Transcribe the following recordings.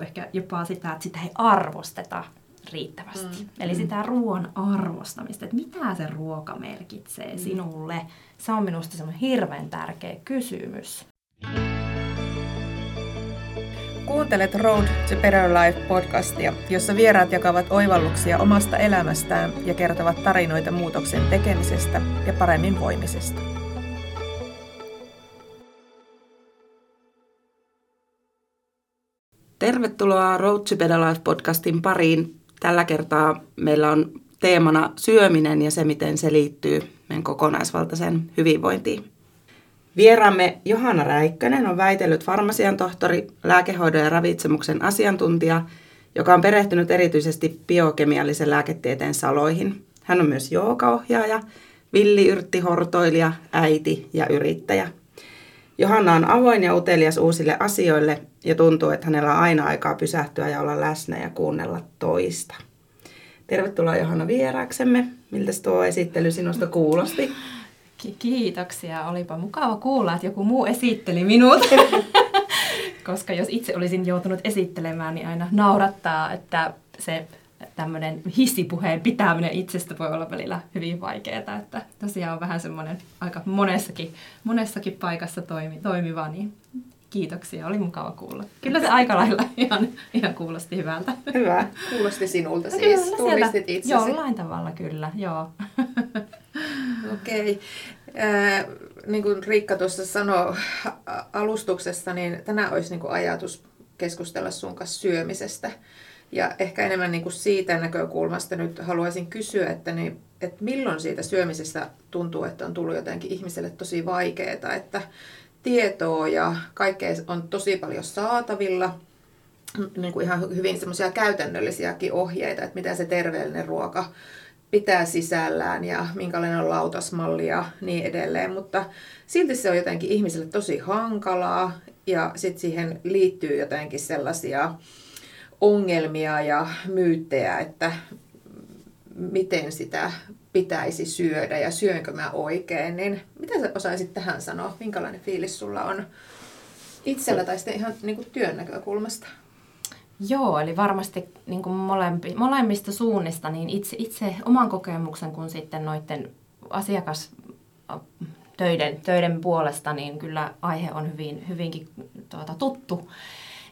ehkä jopa sitä, että sitä ei arvosteta riittävästi. Mm. Eli sitä ruoan arvostamista, että mitä se ruoka merkitsee mm. sinulle. Se on minusta semmoinen hirveän tärkeä kysymys. Kuuntelet Road to Better Life podcastia, jossa vieraat jakavat oivalluksia omasta elämästään ja kertovat tarinoita muutoksen tekemisestä ja paremmin voimisesta. Tervetuloa Road to Better Life podcastin pariin. Tällä kertaa meillä on teemana syöminen ja se, miten se liittyy meidän kokonaisvaltaisen hyvinvointiin. Vieraamme Johanna Räikkönen on väitellyt farmasian tohtori, lääkehoidon ja ravitsemuksen asiantuntija, joka on perehtynyt erityisesti biokemiallisen lääketieteen saloihin. Hän on myös joogaohjaaja, villiyrttihortoilija, äiti ja yrittäjä. Johanna on avoin ja utelias uusille asioille ja tuntuu, että hänellä on aina aikaa pysähtyä ja olla läsnä ja kuunnella toista. Tervetuloa Johanna vieraaksemme. Miltä tuo esittely sinusta kuulosti? Kiitoksia. Olipa mukava kuulla, että joku muu esitteli minut. Koska jos itse olisin joutunut esittelemään, niin aina naurattaa, että se tämmöinen hissipuheen pitäminen itsestä voi olla välillä hyvin vaikeaa. Että tosiaan on vähän semmoinen aika monessakin, monessakin paikassa toimi, toimiva, niin kiitoksia. Oli mukava kuulla. Kyllä se aika lailla ihan, ihan kuulosti hyvältä. Hyvä. Kuulosti sinulta no siis. Kyllä, Tunnistit itsesi. Jollain tavalla kyllä, joo. Okei. Okay. Äh, niin kuin Riikka tuossa sanoi alustuksessa, niin tänään olisi niin kuin ajatus keskustella sun kanssa syömisestä. Ja ehkä enemmän niin kuin siitä näkökulmasta nyt haluaisin kysyä, että, niin, että milloin siitä syömisestä tuntuu, että on tullut jotenkin ihmiselle tosi vaikeaa, että tietoa ja kaikkea on tosi paljon saatavilla, niin kuin ihan hyvin semmoisia käytännöllisiäkin ohjeita, että mitä se terveellinen ruoka pitää sisällään ja minkälainen on lautasmalli ja niin edelleen, mutta silti se on jotenkin ihmiselle tosi hankalaa ja sitten siihen liittyy jotenkin sellaisia ongelmia ja myyttejä, että miten sitä pitäisi syödä ja syönkö mä oikein, niin mitä sä osaisit tähän sanoa? Minkälainen fiilis sulla on itsellä tai sitten ihan niin kuin työn näkökulmasta? Joo, eli varmasti niin kuin molempi, molemmista suunnista niin itse, itse oman kokemuksen kuin sitten noiden asiakastöiden töiden puolesta, niin kyllä aihe on hyvin, hyvinkin tuota, tuttu.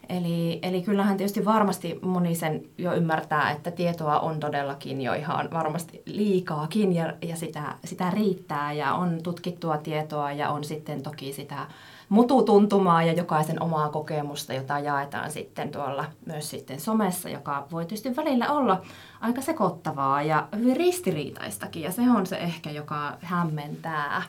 Eli, eli kyllähän tietysti varmasti moni sen jo ymmärtää, että tietoa on todellakin jo ihan varmasti liikaakin ja, ja sitä, sitä riittää ja on tutkittua tietoa ja on sitten toki sitä mututuntumaa ja jokaisen omaa kokemusta, jota jaetaan sitten tuolla myös sitten somessa, joka voi tietysti välillä olla aika sekoittavaa ja hyvin ristiriitaistakin ja se on se ehkä, joka hämmentää.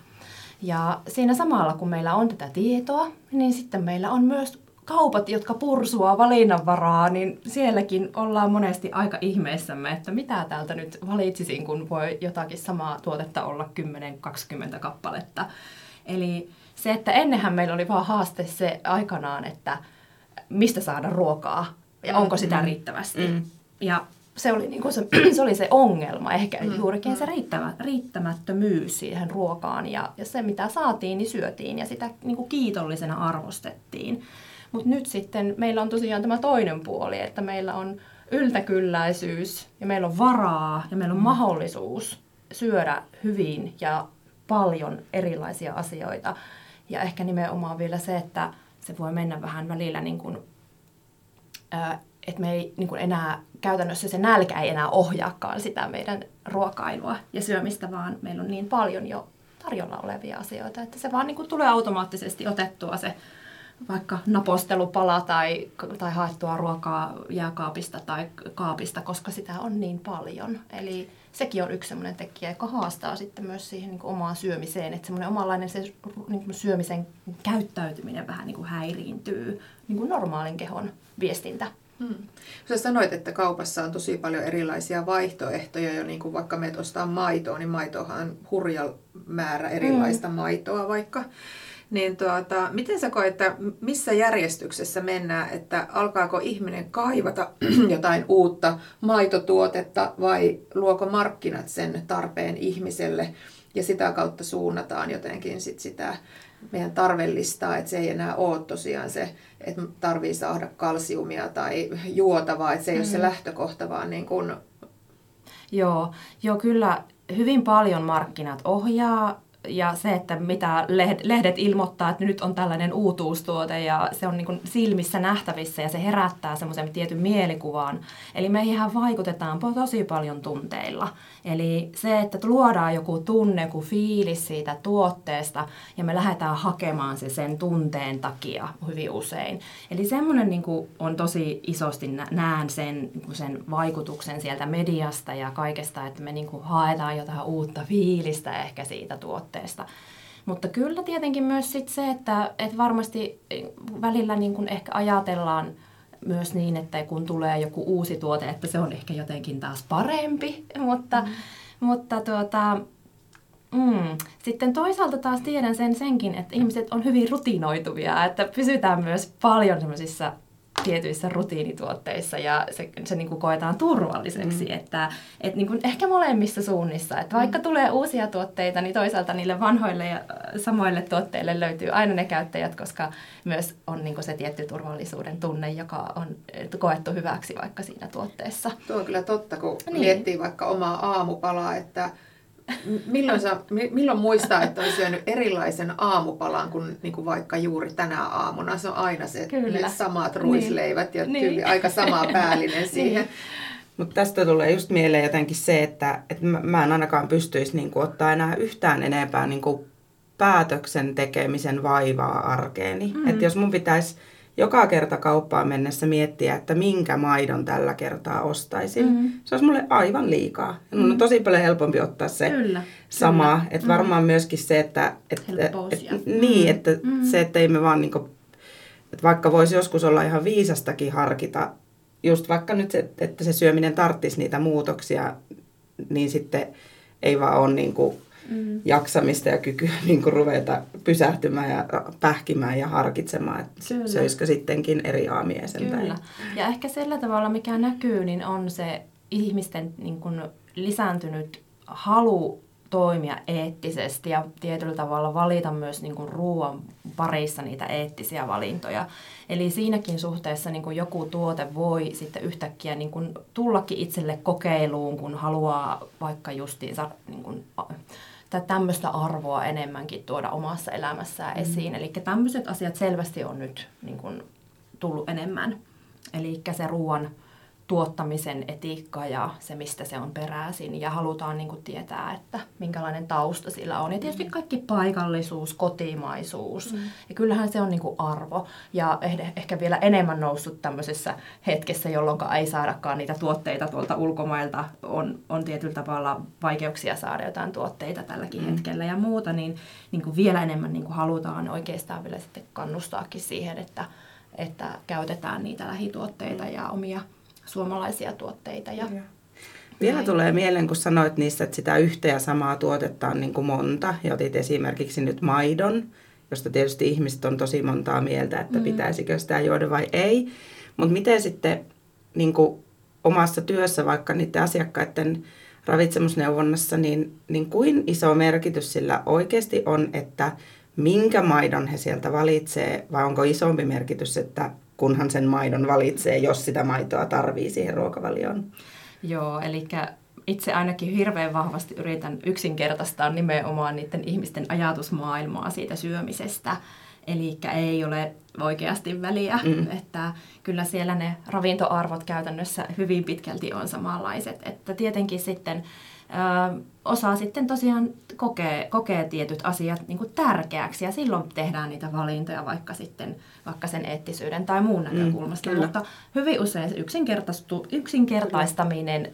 Ja siinä samalla, kun meillä on tätä tietoa, niin sitten meillä on myös kaupat, jotka pursua valinnanvaraa, niin sielläkin ollaan monesti aika ihmeissämme, että mitä täältä nyt valitsisin, kun voi jotakin samaa tuotetta olla 10-20 kappaletta. Eli se, että ennenhän meillä oli vaan haaste se aikanaan, että mistä saada ruokaa ja onko sitä mm. riittävästi. Mm. Ja se oli, niin kuin se, se oli se ongelma, ehkä mm. juurikin se riittävä, riittämättömyys siihen ruokaan. Ja, ja se, mitä saatiin, niin syötiin ja sitä niin kuin kiitollisena arvostettiin. Mutta nyt sitten meillä on tosiaan tämä toinen puoli, että meillä on yltäkylläisyys ja meillä on varaa ja meillä on mm. mahdollisuus syödä hyvin ja paljon erilaisia asioita. Ja ehkä nimenomaan vielä se, että se voi mennä vähän välillä niin kuin, että me ei niin kuin enää, käytännössä se nälkä ei enää ohjaakaan sitä meidän ruokailua ja syömistä, vaan meillä on niin paljon jo tarjolla olevia asioita, että se vaan niin kuin tulee automaattisesti otettua se vaikka napostelupala tai, tai haettua ruokaa jääkaapista tai kaapista, koska sitä on niin paljon. Eli sekin on yksi sellainen tekijä, joka haastaa sitten myös siihen niin omaan syömiseen, että semmoinen omanlainen se niin kuin syömisen käyttäytyminen vähän niin kuin häiriintyy niin kuin normaalin kehon viestintä. Hmm. Sä sanoit, että kaupassa on tosi paljon erilaisia vaihtoehtoja, jo niin kuin vaikka me ostaa maitoa, niin maitohan on hurja määrä erilaista hmm. maitoa vaikka. Niin tuota, miten sä koet, että missä järjestyksessä mennään, että alkaako ihminen kaivata jotain uutta maitotuotetta vai luoko markkinat sen tarpeen ihmiselle ja sitä kautta suunnataan jotenkin sit sitä meidän tarvellistaa, että se ei enää ole tosiaan se, että tarvii saada kalsiumia tai juotavaa, että se ei mm. ole se lähtökohta, vaan niin kuin... Joo, joo, kyllä hyvin paljon markkinat ohjaa ja se, että mitä lehdet ilmoittaa, että nyt on tällainen uutuustuote ja se on niin kuin silmissä nähtävissä ja se herättää semmoisen tietyn mielikuvaan. Eli meihin vaikutetaan tosi paljon tunteilla. Eli se, että luodaan joku tunne, joku fiilis siitä tuotteesta ja me lähdetään hakemaan se sen tunteen takia hyvin usein. Eli semmoinen niin kuin on tosi isosti, näen sen, niin sen vaikutuksen sieltä mediasta ja kaikesta, että me niin kuin haetaan jotain uutta fiilistä ehkä siitä tuotteesta. Mutta kyllä tietenkin myös sit se, että, että varmasti välillä niin kuin ehkä ajatellaan myös niin, että kun tulee joku uusi tuote, että se on ehkä jotenkin taas parempi, mutta, mm. mutta tuota, Mm. Sitten toisaalta taas tiedän sen senkin, että ihmiset on hyvin rutinoituvia, että pysytään myös paljon semmoisissa tietyissä rutiinituotteissa ja se, se niin kuin koetaan turvalliseksi. Mm. Että, et niin kuin ehkä molemmissa suunnissa. Että vaikka mm. tulee uusia tuotteita, niin toisaalta niille vanhoille ja samoille tuotteille löytyy aina ne käyttäjät, koska myös on niin kuin se tietty turvallisuuden tunne, joka on koettu hyväksi vaikka siinä tuotteessa. Tuo on kyllä totta, kun niin. miettii vaikka omaa aamupalaa, että milloin, sä, milloin muistaa, että on syönyt erilaisen aamupalan kuin, niin kuin vaikka juuri tänä aamuna? Se on aina se ne samat ruisleivät niin. ja niin. tyyli aika sama päällinen niin. siihen. Niin. Mutta tästä tulee just mieleen jotenkin se, että, että mä en ainakaan pystyisi niin kuin, ottaa enää yhtään enempää niin kuin, päätöksen tekemisen vaivaa arkeeni. Mm. Että jos mun pitäisi joka kerta kauppaan mennessä miettiä, että minkä maidon tällä kertaa ostaisin. Mm. Se olisi mulle aivan liikaa. Ja mun on mm. tosi paljon helpompi ottaa se kyllä, sama. Kyllä. Että mm. varmaan myöskin se, että... Et, et, niin, että mm. se, että ei me vaan niinku, että vaikka voisi joskus olla ihan viisastakin harkita, just vaikka nyt se, että se syöminen tarttisi niitä muutoksia, niin sitten ei vaan ole niinku mm. jaksamista ja kykyä niin kuin ruveta pysähtymään ja pähkimään ja harkitsemaan, että Kyllä. söisikö sittenkin eri aamiaisen. Kyllä. Ja ehkä sillä tavalla, mikä näkyy, niin on se ihmisten niin kuin lisääntynyt halu toimia eettisesti ja tietyllä tavalla valita myös niin kuin ruoan parissa niitä eettisiä valintoja. Eli siinäkin suhteessa niin kuin joku tuote voi sitten yhtäkkiä niin kuin tullakin itselle kokeiluun, kun haluaa vaikka justiinsa niin kuin tämmöistä arvoa enemmänkin tuoda omassa elämässään mm. esiin. Eli tämmöiset asiat selvästi on nyt niin kuin, tullut enemmän. Eli se ruoan tuottamisen etiikka ja se, mistä se on peräisin. Ja halutaan niin kuin, tietää, että minkälainen tausta sillä on. Ja tietysti mm. kaikki paikallisuus, kotimaisuus. Mm. Ja kyllähän se on niin kuin, arvo. Ja ehkä vielä enemmän noussut tämmöisessä hetkessä, jolloin ei saadakaan niitä tuotteita tuolta ulkomailta. On, on tietyllä tavalla vaikeuksia saada jotain tuotteita tälläkin mm. hetkellä ja muuta. Niin, niin kuin vielä enemmän niin kuin halutaan oikeastaan vielä sitten kannustaakin siihen, että, että käytetään niitä lähituotteita ja omia suomalaisia tuotteita. Ja. Vielä tulee mieleen, kun sanoit niistä, että sitä yhtä ja samaa tuotetta on niin kuin monta. Ja otit esimerkiksi nyt maidon, josta tietysti ihmiset on tosi montaa mieltä, että mm. pitäisikö sitä juoda vai ei. Mutta miten sitten niin kuin omassa työssä, vaikka niiden asiakkaiden ravitsemusneuvonnassa, niin, niin kuin iso merkitys sillä oikeasti on, että minkä maidon he sieltä valitsee, vai onko isompi merkitys, että kunhan sen maidon valitsee, jos sitä maitoa tarvii siihen ruokavalioon. Joo, eli itse ainakin hirveän vahvasti yritän yksinkertaistaa nimenomaan niiden ihmisten ajatusmaailmaa siitä syömisestä. Eli ei ole oikeasti väliä, mm. että kyllä siellä ne ravintoarvot käytännössä hyvin pitkälti on samanlaiset. Että tietenkin sitten ö, osaa sitten tosiaan kokee, kokee tietyt asiat niin kuin tärkeäksi ja silloin tehdään niitä valintoja vaikka sitten vaikka sen eettisyyden tai muun mm, näkökulmasta. Mm, Mutta hyvin usein se yksinkertaistaminen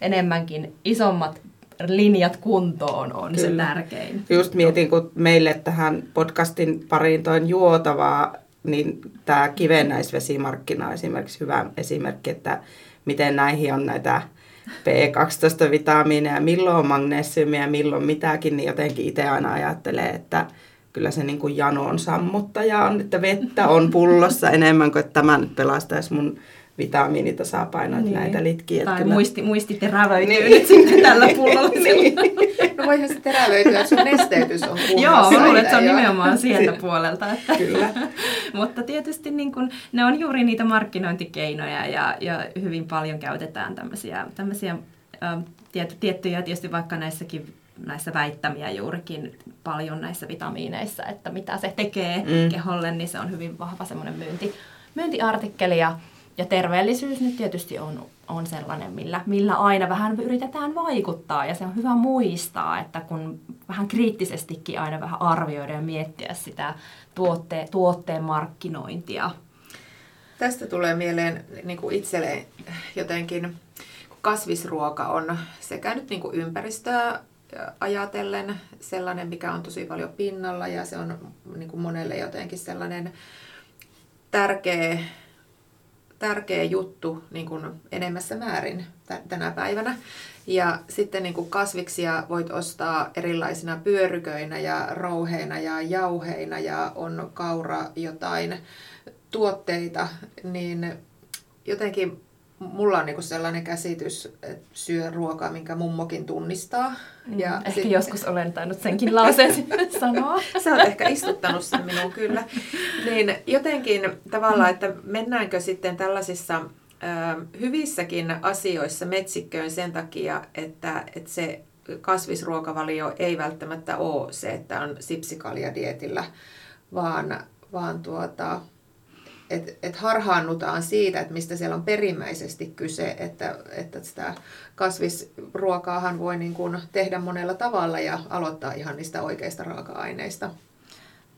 enemmänkin isommat linjat kuntoon on Kyllä. se tärkein. Just mietin, kun meille tähän podcastin pariin toin juotavaa, niin tämä kivennäisvesimarkkina esimerkiksi hyvä esimerkki, että miten näihin on näitä B12-vitamiineja, milloin magnesiumia, milloin mitäkin, niin jotenkin itse aina ajattelee, että kyllä se niin kuin janon sammuttaja on, että vettä on pullossa enemmän kuin että tämä nyt pelastaisi mun vitamiinitasapainoita niin. näitä litkiä. Tai kyllä... muisti, muisti terävöityy niin. nyt sitten tällä pullolla. niin. No voihan se terävöityä, että sun nesteytys on kunnossa. Joo, mä luulen, että se on jo. nimenomaan sieltä puolelta. Että. Kyllä. Mutta tietysti niin kun, ne on juuri niitä markkinointikeinoja ja, ja hyvin paljon käytetään tämmöisiä, tämmöisiä ä, tiettyjä tietysti vaikka näissäkin näissä väittämiä juurikin paljon näissä vitamiineissa, että mitä se tekee mm. keholle, niin se on hyvin vahva semmoinen myynti, myyntiartikkeli. Ja, ja terveellisyys nyt tietysti on, on sellainen, millä, millä aina vähän yritetään vaikuttaa. Ja se on hyvä muistaa, että kun vähän kriittisestikin aina vähän arvioida ja miettiä sitä tuotte, tuotteen markkinointia. Tästä tulee mieleen niin kuin itselle jotenkin kasvisruoka on sekä nyt niin kuin ympäristöä ajatellen sellainen, mikä on tosi paljon pinnalla ja se on niin kuin monelle jotenkin sellainen tärkeä, tärkeä juttu niin kuin enemmässä määrin tänä päivänä. Ja sitten niin kuin kasviksia voit ostaa erilaisina pyöryköinä ja rouheina ja jauheina ja on kaura jotain tuotteita, niin jotenkin mulla on niinku sellainen käsitys, että syö ruokaa, minkä mummokin tunnistaa. Mm, ja ehkä sitten... joskus olen tainnut senkin lauseen sanoa. Sä oot ehkä istuttanut sen minuun kyllä. Niin jotenkin tavallaan, että mennäänkö sitten tällaisissa ö, hyvissäkin asioissa metsikköön sen takia, että, että se kasvisruokavalio ei välttämättä ole se, että on sipsikalja dietillä, vaan, vaan tuota, että et harhaannutaan siitä, että mistä siellä on perimmäisesti kyse, että, että sitä kasvisruokaahan voi niin kuin tehdä monella tavalla ja aloittaa ihan niistä oikeista raaka-aineista.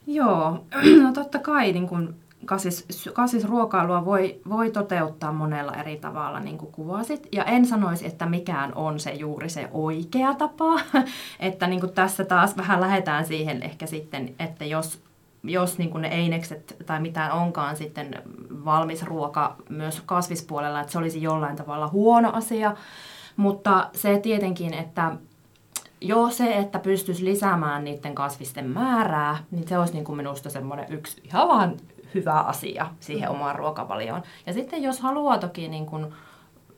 Joo, no totta kai niin kuin kasvis, kasvisruokailua voi, voi toteuttaa monella eri tavalla, niin kuin kuvasit. Ja en sanoisi, että mikään on se juuri se oikea tapa. että niin kuin tässä taas vähän lähdetään siihen ehkä sitten, että jos jos niin kuin ne einekset tai mitään onkaan sitten valmis ruoka myös kasvispuolella, että se olisi jollain tavalla huono asia. Mutta se tietenkin, että jo se, että pystyisi lisäämään niiden kasvisten määrää, niin se olisi niin kuin minusta semmoinen yksi ihan vaan hyvä asia siihen omaan ruokavalioon. Ja sitten jos haluaa toki niin kuin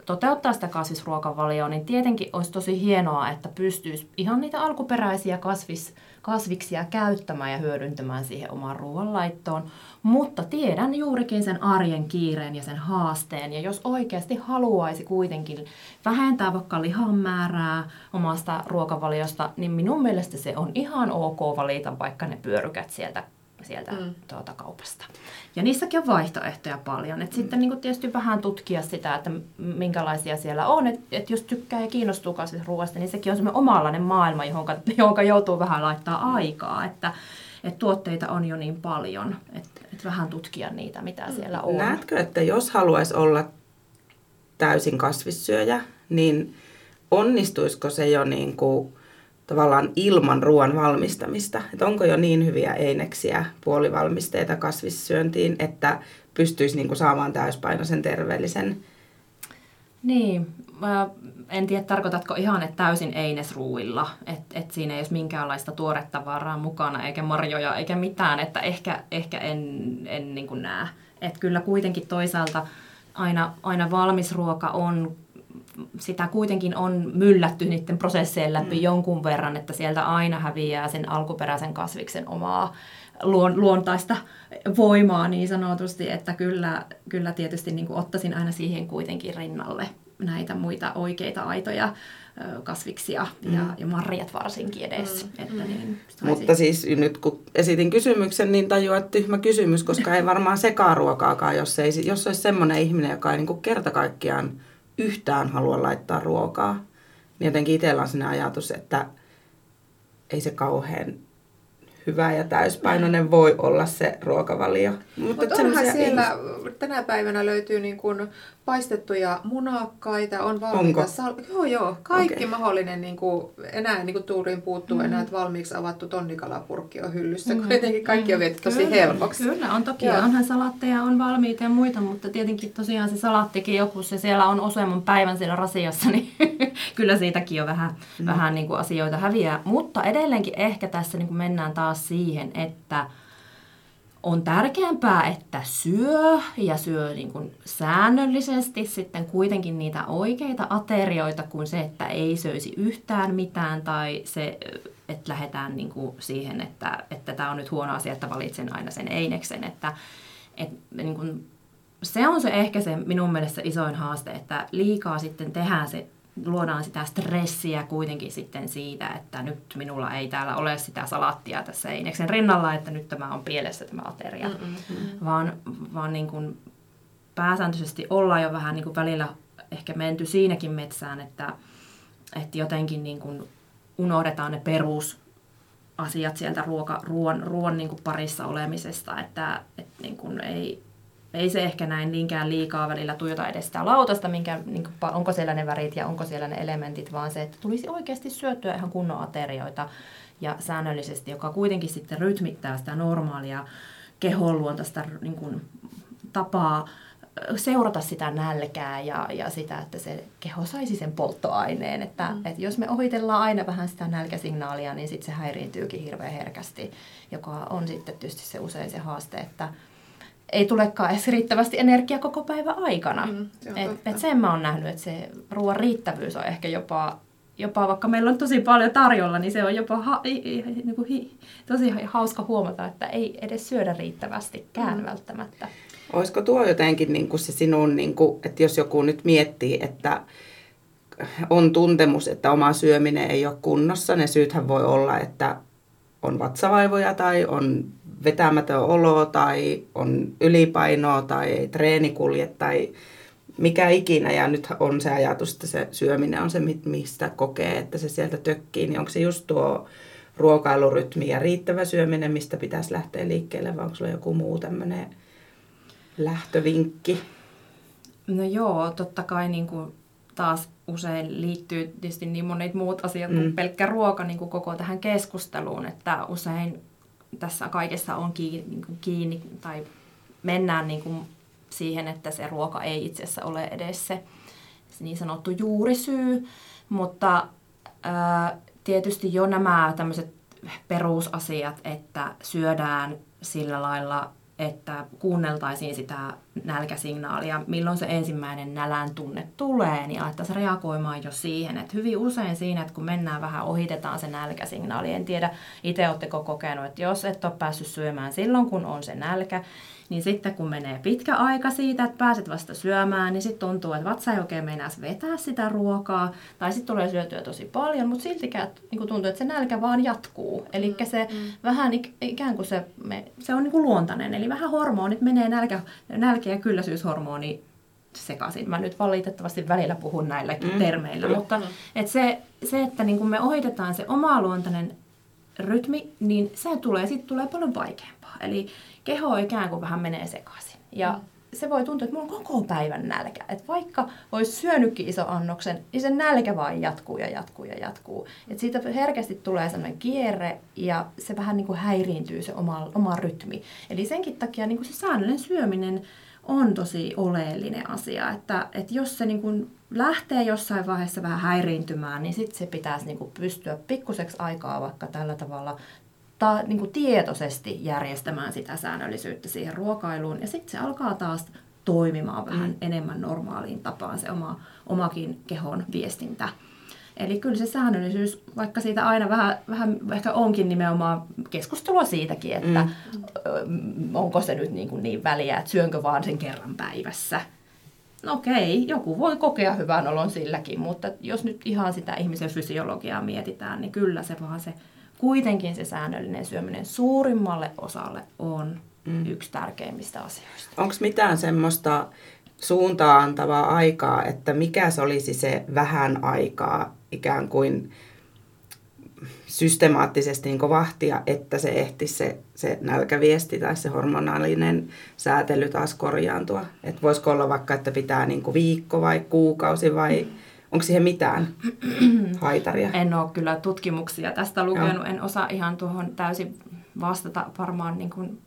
toteuttaa sitä kasvisruokavalioa, niin tietenkin olisi tosi hienoa, että pystyisi ihan niitä alkuperäisiä kasvis, kasviksia käyttämään ja hyödyntämään siihen omaan ruoanlaittoon. Mutta tiedän juurikin sen arjen kiireen ja sen haasteen. Ja jos oikeasti haluaisi kuitenkin vähentää vaikka lihan määrää omasta ruokavaliosta, niin minun mielestä se on ihan ok valita vaikka ne pyörykät sieltä sieltä mm. tuota, kaupasta. Ja niissäkin on vaihtoehtoja paljon. Et mm. Sitten niin tietysti vähän tutkia sitä, että minkälaisia siellä on. Että et jos tykkää ja kiinnostuu kasvisruoasta, niin sekin on semmoinen omalainen maailma, johon, johon joutuu vähän laittaa mm. aikaa. Että et tuotteita on jo niin paljon, että et vähän tutkia niitä, mitä mm. siellä on. Näetkö, että jos haluaisi olla täysin kasvissyöjä, niin onnistuisiko se jo niin kuin tavallaan ilman ruoan valmistamista. Että onko jo niin hyviä eineksiä, puolivalmisteita kasvissyöntiin, että pystyisi niin kuin saamaan täyspainoisen terveellisen niin, mä en tiedä tarkoitatko ihan, että täysin einesruuilla, että et siinä ei ole minkäänlaista tuorettavaraa mukana, eikä marjoja, eikä mitään, että ehkä, ehkä en, en niin näe. Että kyllä kuitenkin toisaalta aina, aina valmis ruoka on sitä kuitenkin on myllätty niiden prosessien läpi mm. jonkun verran, että sieltä aina häviää sen alkuperäisen kasviksen omaa luon, luontaista voimaa niin sanotusti, että kyllä, kyllä tietysti niin kuin ottaisin aina siihen kuitenkin rinnalle näitä muita oikeita aitoja kasviksia mm. ja, ja marjat varsinkin edes. Mm. Että mm. niin, saisi... Mutta siis nyt kun esitin kysymyksen, niin tajuaa, että tyhmä kysymys, koska ei varmaan sekaa ruokaakaan, jos, ei, jos olisi semmoinen ihminen, joka ei niin kuin kerta kaikkiaan yhtään halua laittaa ruokaa, niin jotenkin itsellä on sellainen ajatus, että ei se kauhean hyvä ja täyspainoinen voi olla se ruokavalio. Mutta Mut onhan siellä, ihmis... tänä päivänä löytyy niin kuin paistettuja munakkaita, on valmiita sal... Joo, joo, kaikki okay. mahdollinen, niin kuin, enää niin kuin tuuriin puuttuu mm. enää, että valmiiksi avattu tonnikalapurkki on hyllyssä, mm. kuitenkin kaikki on viety tosi kyllä, helpoksi. Kyllä, on toki, joo. onhan salatteja, on valmiita ja muita, mutta tietenkin tosiaan se salattikin joku, se siellä on useamman päivän siellä rasiassa, niin kyllä siitäkin jo vähän, mm. vähän niin kuin asioita häviää. Mutta edelleenkin ehkä tässä niin kuin mennään taas siihen, että on tärkeämpää, että syö ja syö niin kuin säännöllisesti sitten kuitenkin niitä oikeita aterioita kuin se, että ei söisi yhtään mitään tai se, että lähdetään niin kuin siihen, että, että tämä on nyt huono asia, että valitsen aina sen eineksen. Että, että niin kuin, se on se ehkä se minun mielestä isoin haaste, että liikaa sitten tehdään se luodaan sitä stressiä kuitenkin sitten siitä, että nyt minulla ei täällä ole sitä salattia tässä eineksen rinnalla, että nyt tämä on pielessä tämä ateria. Mm-hmm. Vaan, vaan niin kuin pääsääntöisesti ollaan jo vähän niin kuin välillä ehkä menty siinäkin metsään, että, että jotenkin niin kuin unohdetaan ne perusasiat sieltä ruoka, ruoan, ruoan niin kuin parissa olemisesta, että, että niin kuin ei, ei se ehkä näin niinkään liikaa välillä tuijota edes sitä lautasta, minkä, niin kuin, onko siellä ne värit ja onko siellä ne elementit, vaan se, että tulisi oikeasti syöttyä ihan kunnon aterioita ja säännöllisesti, joka kuitenkin sitten rytmittää sitä normaalia kehon luontaista niin kuin, tapaa seurata sitä nälkää ja, ja sitä, että se keho saisi sen polttoaineen. Että, mm. että jos me ohitellaan aina vähän sitä nälkäsignaalia, niin sitten se häiriintyykin hirveän herkästi, joka on sitten tietysti se usein se haaste, että, ei tulekaan edes riittävästi energiaa koko päivä aikana. Mm, et, et sen mä oon nähnyt, että se ruoan riittävyys on ehkä jopa, jopa vaikka meillä on tosi paljon tarjolla, niin se on jopa ha, niin kuin hi, tosi hauska huomata, että ei edes syödä riittävästikään mm. välttämättä. Olisiko tuo jotenkin niin kuin se sinun, niin kuin, että jos joku nyt miettii, että on tuntemus, että oma syöminen ei ole kunnossa, ne syythän voi olla, että on vatsavaivoja tai on vetämätön olo tai on ylipainoa tai ei treeni kulje tai mikä ikinä. Ja nyt on se ajatus, että se syöminen on se, mistä kokee, että se sieltä tökkii. Niin onko se just tuo ruokailurytmi ja riittävä syöminen, mistä pitäisi lähteä liikkeelle, vai onko sulla joku muu tämmöinen lähtövinkki? No joo, totta kai niin kuin taas usein liittyy tietysti niin monet muut asiat kuin mm. pelkkä ruoka niin kuin koko tähän keskusteluun, että usein tässä kaikessa on kiinni, niin kiinni tai mennään niin kuin siihen, että se ruoka ei itse asiassa ole edes se, se niin sanottu juurisyy, mutta ää, tietysti jo nämä tämmöiset perusasiat, että syödään sillä lailla että kuunneltaisiin sitä nälkäsignaalia, milloin se ensimmäinen nälän tunne tulee, niin alettaisiin reagoimaan jo siihen. Että hyvin usein siinä, että kun mennään vähän, ohitetaan se nälkäsignaali. En tiedä, itse oletteko kokenut, että jos et ole päässyt syömään silloin, kun on se nälkä, niin sitten kun menee pitkä aika siitä, että pääset vasta syömään, niin sitten tuntuu, että vatsa ei oikein meinaa vetää sitä ruokaa, tai sitten tulee syötyä tosi paljon, mutta siltikään niin tuntuu, että se nälkä vaan jatkuu. Eli mm. se mm. vähän ikään kuin se, me, se on niin kuin luontainen, eli vähän hormonit menee nälkä, nälkä ja kylläisyyshormoni sekaisin. Mä nyt valitettavasti välillä puhun näilläkin mm. termeillä, mutta mm. et se, se, että niin kun me ohitetaan se oma luontainen rytmi, niin se tulee, sitten tulee paljon vaikeampaa. Eli keho ikään kuin vähän menee sekaisin. Ja mm. se voi tuntua, että mulla on koko päivän nälkä. Että vaikka olisi syönytkin iso annoksen, niin se nälkä vain jatkuu ja jatkuu ja jatkuu. Että siitä herkästi tulee sellainen kierre ja se vähän niin kuin häiriintyy se oma, oma rytmi. Eli senkin takia niin kuin se säännöllinen syöminen on tosi oleellinen asia. Että, että jos se niin kuin lähtee jossain vaiheessa vähän häiriintymään, niin sitten se pitäisi niin kuin pystyä pikkuseksi aikaa vaikka tällä tavalla ta, niin kuin tietoisesti järjestämään sitä säännöllisyyttä siihen ruokailuun. Ja sitten se alkaa taas toimimaan vähän mm. enemmän normaaliin tapaan se oma, omakin kehon viestintä. Eli kyllä se säännöllisyys, vaikka siitä aina vähän, vähän ehkä onkin nimenomaan keskustelua siitäkin, että mm. onko se nyt niin, kuin niin väliä, että syönkö vaan sen kerran päivässä. No okei, joku voi kokea hyvän olon silläkin, mutta jos nyt ihan sitä ihmisen fysiologiaa mietitään, niin kyllä se vaan se kuitenkin se säännöllinen syöminen suurimmalle osalle on mm. yksi tärkeimmistä asioista. Onko mitään semmoista suuntaa antavaa aikaa, että mikä se olisi se vähän aikaa ikään kuin systemaattisesti niin vahtia, että se ehti se, se nälkäviesti tai se hormonaalinen säätely taas korjaantua. Että voisiko olla vaikka, että pitää niin viikko vai kuukausi vai onko siihen mitään haitaria? En ole kyllä tutkimuksia tästä lukenut, Joo. en osaa ihan tuohon täysin vastata varmaan niin kuin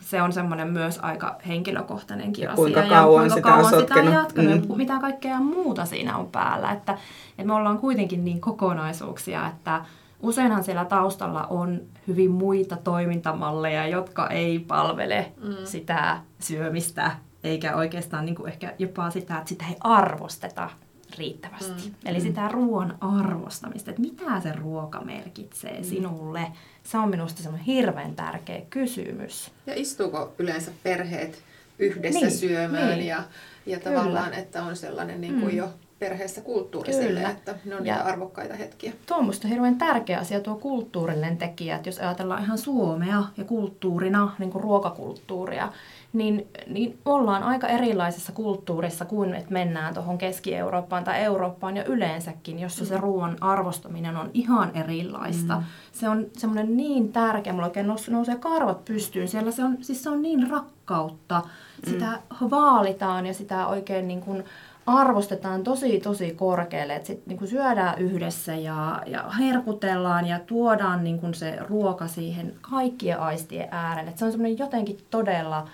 se on semmoinen myös aika henkilökohtainenkin ja asia. Kuinka kauan, ja kuinka kauan sitä, sitä on jatkanut mm. mitä kaikkea muuta siinä on päällä. Että, että me ollaan kuitenkin niin kokonaisuuksia, että useinhan siellä taustalla on hyvin muita toimintamalleja, jotka ei palvele mm. sitä syömistä, eikä oikeastaan niin kuin ehkä jopa sitä, että sitä ei arvosteta riittävästi. Mm. Eli mm. sitä ruoan arvostamista, että mitä se ruoka merkitsee mm. sinulle. Se on minusta semmoinen hirveän tärkeä kysymys. Ja istuuko yleensä perheet yhdessä niin, syömään niin. ja, ja tavallaan, että on sellainen niin kuin mm. jo perheessä kulttuuri Kyllä. sille, että ne on ja niitä arvokkaita hetkiä. Tuo on minusta hirveän tärkeä asia, tuo kulttuurillinen tekijä, että jos ajatellaan ihan Suomea ja kulttuurina, niin kuin ruokakulttuuria, niin, niin ollaan aika erilaisessa kulttuurissa kuin että mennään tuohon Keski-Eurooppaan tai Eurooppaan ja yleensäkin, jossa se mm. ruoan arvostaminen on ihan erilaista. Mm. Se on semmoinen niin tärkeä, mulla oikein nousee karvat pystyyn, siellä se on, siis se on niin rakkautta, sitä mm. vaalitaan ja sitä oikein niin kuin, arvostetaan tosi tosi korkealle, että sit niinku syödään yhdessä ja, ja herkutellaan ja tuodaan niinku se ruoka siihen kaikkien aistien äärelle. Et se on semmoinen jotenkin todella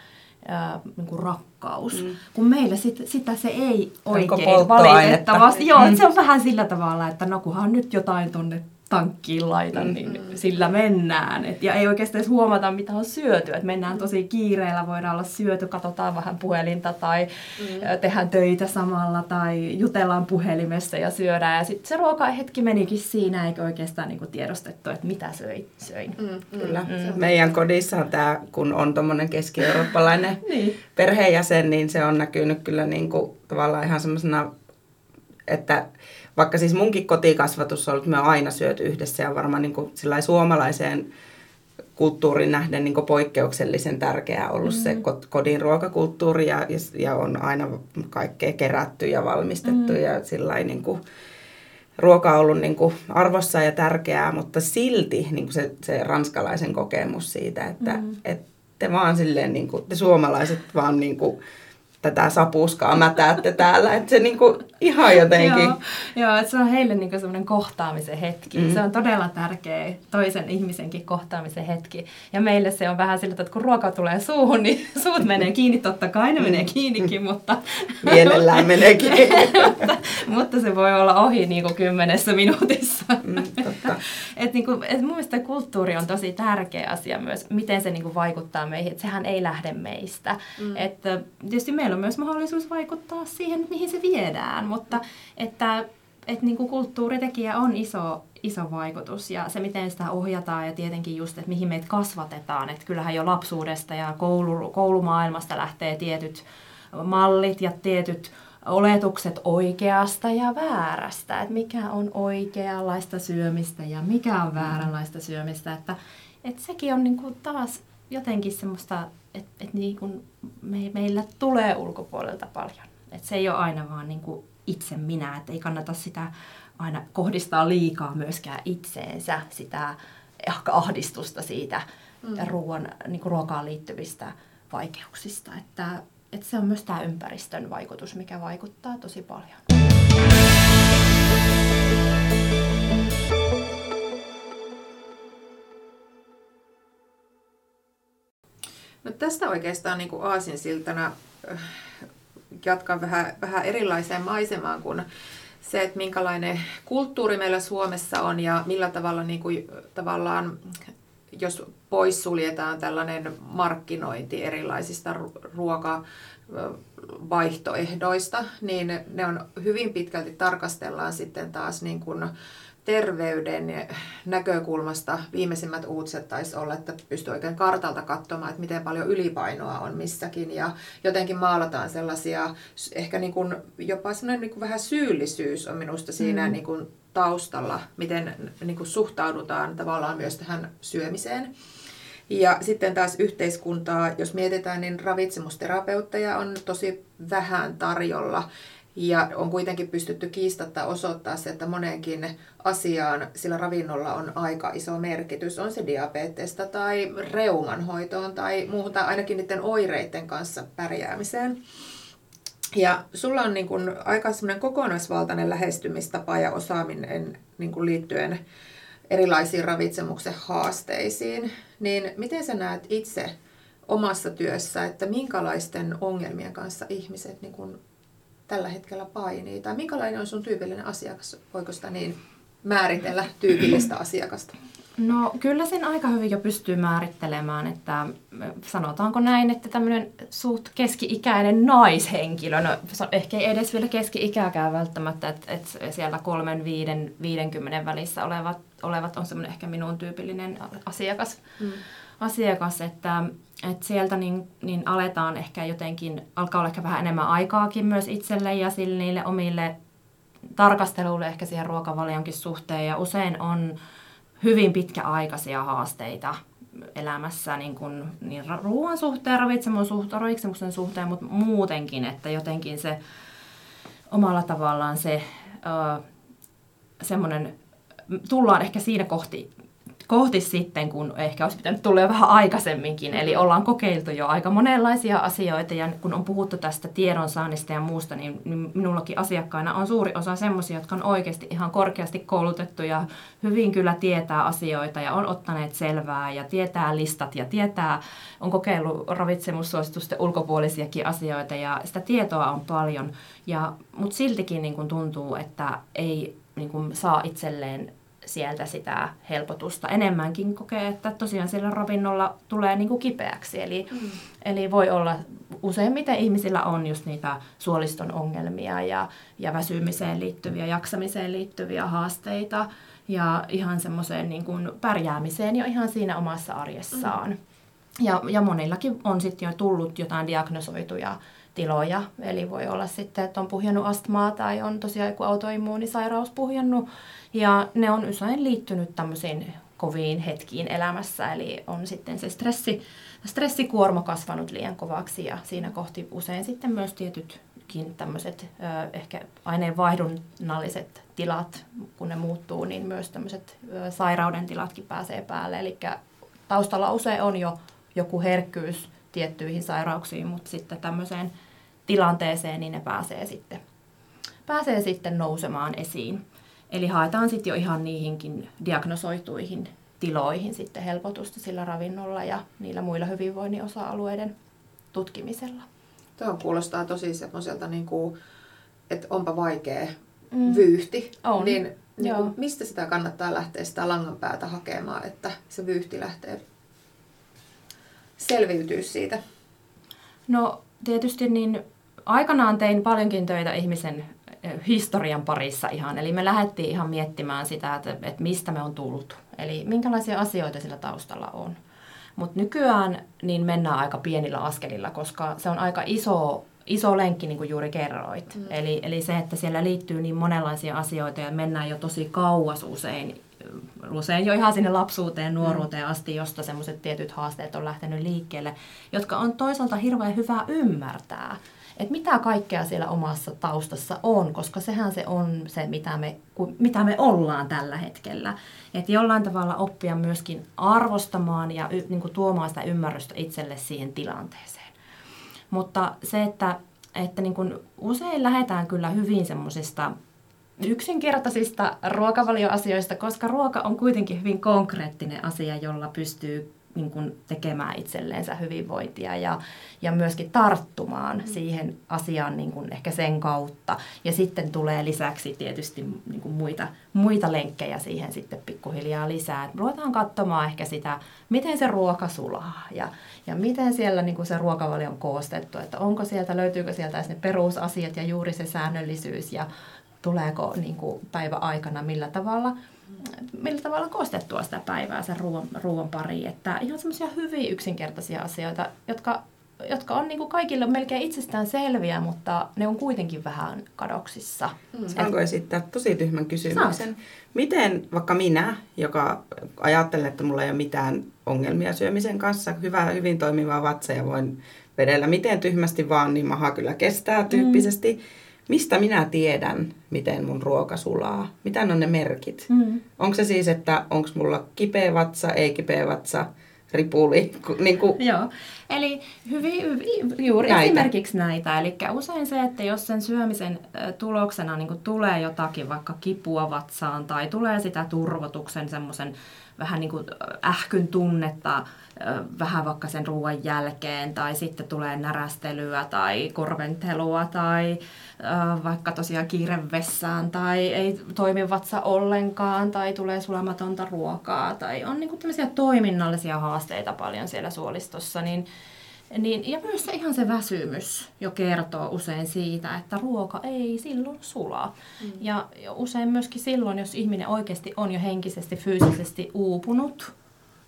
ää, niinku rakkaus, mm. kun meillä sit, sitä se ei oikein valitettavasti. Joo, mm. se on vähän sillä tavalla, että no kunhan nyt jotain tonne tankkiin laitan, niin mm-hmm. sillä mennään. Et, ja ei oikeastaan edes huomata, mitä on syöty. Et mennään tosi kiireellä, voidaan olla syöty, katsotaan vähän puhelinta tai mm. tehdään töitä samalla tai jutellaan puhelimessa ja syödään. Ja sitten se ruokahetki menikin siinä, eikä oikeastaan niinku tiedostettu, että mitä söi, söin. Mm, mm, Kyllä. Mm. Meidän kodissa on tämä, kun on tuommoinen keski-eurooppalainen niin. perheenjäsen, niin se on näkynyt kyllä niinku, tavallaan ihan semmoisena, että vaikka siis munkin kotikasvatus on ollut, me on aina syöty yhdessä ja varmaan niin kuin suomalaiseen kulttuurin nähden niin poikkeuksellisen tärkeää ollut mm. se kodin ruokakulttuuri ja, ja on aina kaikkea kerätty ja valmistettu mm. ja sillä niin kuin, ruoka on ollut niin kuin arvossa ja tärkeää, mutta silti niin kuin se, se ranskalaisen kokemus siitä, että mm. et te vaan silleen, niin kuin, te suomalaiset vaan niin kuin, tätä sapuskaa mätäätte täällä. Että se niinku ihan jotenkin... joo, joo, että se on heille niinku semmoinen kohtaamisen hetki. Mm. Se on todella tärkeä toisen ihmisenkin kohtaamisen hetki. Ja meille se on vähän sillä, että kun ruoka tulee suuhun, niin suut menee kiinni. Totta kai ne mm. menee kiinnikin, mutta... Mielellään menee kiinni. mutta, mutta, se voi olla ohi niinku kymmenessä minuutissa. Mm, totta. et niinku, et mun mielestä kulttuuri on tosi tärkeä asia myös, miten se niinku vaikuttaa meihin. Et sehän ei lähde meistä. Mm. Että tietysti meillä on myös mahdollisuus vaikuttaa siihen, mihin se viedään, mutta että, että niin kuin kulttuuritekijä on iso, iso vaikutus ja se, miten sitä ohjataan ja tietenkin just, että mihin meitä kasvatetaan. Että kyllähän jo lapsuudesta ja koulu, koulumaailmasta lähtee tietyt mallit ja tietyt oletukset oikeasta ja väärästä, että mikä on oikeanlaista syömistä ja mikä on vääränlaista syömistä, että, että sekin on niin kuin taas jotenkin semmoista, että, että niin kuin me, meillä tulee ulkopuolelta paljon. Että se ei ole aina vaan niin kuin itse minä, että ei kannata sitä aina kohdistaa liikaa myöskään itseensä, sitä ehkä ahdistusta siitä mm. ruoan, niin kuin ruokaan liittyvistä vaikeuksista. Että, että se on myös tämä ympäristön vaikutus, mikä vaikuttaa tosi paljon. No tästä oikeastaan niin kuin aasinsiltana äh, jatkan vähän, vähän erilaiseen maisemaan kuin se, että minkälainen kulttuuri meillä Suomessa on ja millä tavalla niin kuin, tavallaan, jos poissuljetaan tällainen markkinointi erilaisista ruokavaihtoehdoista, niin ne on hyvin pitkälti tarkastellaan sitten taas niin kuin terveyden näkökulmasta viimeisimmät uutiset taisi olla, että pystyy oikein kartalta katsomaan, että miten paljon ylipainoa on missäkin ja jotenkin maalataan sellaisia, ehkä niin kuin, jopa sellainen niin kuin vähän syyllisyys on minusta siinä mm. niin kuin taustalla, miten niin kuin suhtaudutaan tavallaan myös tähän syömiseen. Ja sitten taas yhteiskuntaa, jos mietitään, niin ravitsemusterapeutteja on tosi vähän tarjolla. Ja on kuitenkin pystytty kiistatta osoittaa se, että moneenkin asiaan sillä ravinnolla on aika iso merkitys. On se diabetesta tai reumanhoitoon tai muuhun tai ainakin niiden oireiden kanssa pärjäämiseen. Ja sulla on niin kuin aika kokonaisvaltainen lähestymistapa ja osaaminen niin kuin liittyen erilaisiin ravitsemuksen haasteisiin. Niin miten sä näet itse omassa työssä, että minkälaisten ongelmien kanssa ihmiset niin kuin tällä hetkellä painii? Tai minkälainen on sun tyypillinen asiakas, voiko sitä niin määritellä tyypillistä asiakasta? No kyllä sen aika hyvin jo pystyy määrittelemään, että sanotaanko näin, että tämmöinen suht keski-ikäinen naishenkilö, no ehkä ei edes vielä keski-ikäkään välttämättä, että, että siellä kolmen, viiden, viidenkymmenen välissä olevat, olevat on semmoinen ehkä minun tyypillinen asiakas, mm. Asiakas että, että sieltä niin, niin aletaan ehkä jotenkin, alkaa olla ehkä vähän enemmän aikaakin myös itselle ja sille niille omille tarkasteluille ehkä siihen ruokavalionkin suhteen. Ja usein on hyvin pitkäaikaisia haasteita elämässä niin, kuin, niin ruoan suhteen, ravitsemuksen suhteen, mutta muutenkin, että jotenkin se omalla tavallaan se semmoinen, tullaan ehkä siinä kohti kohti sitten, kun ehkä olisi pitänyt tulla jo vähän aikaisemminkin. Eli ollaan kokeiltu jo aika monenlaisia asioita ja kun on puhuttu tästä tiedonsaannista ja muusta, niin, minullakin asiakkaina on suuri osa semmoisia, jotka on oikeasti ihan korkeasti koulutettu ja hyvin kyllä tietää asioita ja on ottaneet selvää ja tietää listat ja tietää, on kokeillut ravitsemussuositusten ulkopuolisiakin asioita ja sitä tietoa on paljon. Ja, mutta siltikin niin kun tuntuu, että ei niin kun saa itselleen sieltä sitä helpotusta. Enemmänkin kokee, että tosiaan sillä ravinnolla tulee niin kuin kipeäksi. Eli, mm. eli voi olla, useimmiten ihmisillä on just niitä suoliston ongelmia ja, ja väsymiseen liittyviä, jaksamiseen liittyviä haasteita ja ihan semmoiseen niin kuin pärjäämiseen jo ihan siinä omassa arjessaan. Mm. Ja, ja monillakin on sitten jo tullut jotain diagnosoituja tiloja, eli voi olla sitten, että on puhjennut astmaa tai on tosiaan joku autoimmuunisairaus puhjennut. Ja ne on usein liittynyt tämmöisiin koviin hetkiin elämässä, eli on sitten se stressi, stressikuorma kasvanut liian kovaksi. Ja siinä kohti usein sitten myös tietytkin tämmöiset ehkä aineenvaihdunnalliset tilat, kun ne muuttuu, niin myös tämmöiset sairauden tilatkin pääsee päälle. Eli taustalla usein on jo joku herkkyys tiettyihin sairauksiin, mutta sitten tämmöiseen tilanteeseen niin ne pääsee sitten, pääsee sitten nousemaan esiin. Eli haetaan sitten jo ihan niihinkin diagnosoituihin tiloihin sitten helpotusta sillä ravinnolla ja niillä muilla hyvinvoinnin osa-alueiden tutkimisella. Tuo kuulostaa tosi semmoiselta, niin kuin, että onpa vaikea mm. vyyhti. On. Niin, niin kuin, mistä sitä kannattaa lähteä sitä langan päätä hakemaan, että se vyyhti lähtee selviytyä siitä? No tietysti niin aikanaan tein paljonkin töitä ihmisen historian parissa ihan. Eli me lähdettiin ihan miettimään sitä, että, että mistä me on tullut. Eli minkälaisia asioita sillä taustalla on. Mutta nykyään niin mennään aika pienillä askelilla, koska se on aika iso, iso lenkki, niin kuin juuri kerroit. Mm. Eli, eli se, että siellä liittyy niin monenlaisia asioita ja mennään jo tosi kauas usein, usein jo ihan sinne lapsuuteen, nuoruuteen asti, josta semmoiset tietyt haasteet on lähtenyt liikkeelle, jotka on toisaalta hirveän hyvä ymmärtää että mitä kaikkea siellä omassa taustassa on, koska sehän se on se, mitä me, mitä me ollaan tällä hetkellä. Että jollain tavalla oppia myöskin arvostamaan ja y, niin kuin tuomaan sitä ymmärrystä itselle siihen tilanteeseen. Mutta se, että, että niin kuin usein lähdetään kyllä hyvin semmoisista yksinkertaisista ruokavalioasioista, koska ruoka on kuitenkin hyvin konkreettinen asia, jolla pystyy niin kuin tekemään itselleensä hyvinvointia ja, ja myöskin tarttumaan mm. siihen asiaan niin kuin ehkä sen kautta. Ja sitten tulee lisäksi tietysti niin kuin muita, muita lenkkejä siihen sitten pikkuhiljaa lisää. Et ruvetaan katsomaan ehkä sitä, miten se ruoka sulaa ja, ja miten siellä niin kuin se ruokavalio on koostettu. Että onko sieltä, löytyykö sieltä ne perusasiat ja juuri se säännöllisyys ja tuleeko niin kuin päivä aikana millä tavalla – millä tavalla koostettua sitä päivää sen ruoan, ruoan pariin. Että ihan semmoisia hyvin yksinkertaisia asioita, jotka, jotka on niin kuin kaikille melkein itsestään selviä, mutta ne on kuitenkin vähän kadoksissa. Mm. Saanko esittää tosi tyhmän kysymyksen? Saat. Miten vaikka minä, joka ajattelen, että mulla ei ole mitään ongelmia syömisen kanssa, hyvä, hyvin toimiva vatsa ja voin vedellä miten tyhmästi vaan, niin maha kyllä kestää tyyppisesti. Mm mistä minä tiedän, miten mun ruoka sulaa? Mitä on ne merkit? Mm. Onko se siis, että onko mulla kipeä vatsa, ei kipeä vatsa, ripuli? Niin kuin... Joo, eli hyvin, hyvin juuri näitä. esimerkiksi näitä. Eli usein se, että jos sen syömisen tuloksena niin tulee jotakin, vaikka kipua vatsaan tai tulee sitä turvotuksen semmoisen vähän niin kuin ähkyn tunnetta vähän vaikka sen ruoan jälkeen, tai sitten tulee närästelyä tai korventelua, tai vaikka tosiaan kiire vessaan, tai ei toimi vatsa ollenkaan, tai tulee sulamatonta ruokaa, tai on niin kuin tämmöisiä toiminnallisia haasteita paljon siellä suolistossa, niin niin, ja myös se ihan se väsymys jo kertoo usein siitä, että ruoka ei silloin sulaa. Mm. Ja, usein myöskin silloin, jos ihminen oikeasti on jo henkisesti, fyysisesti uupunut,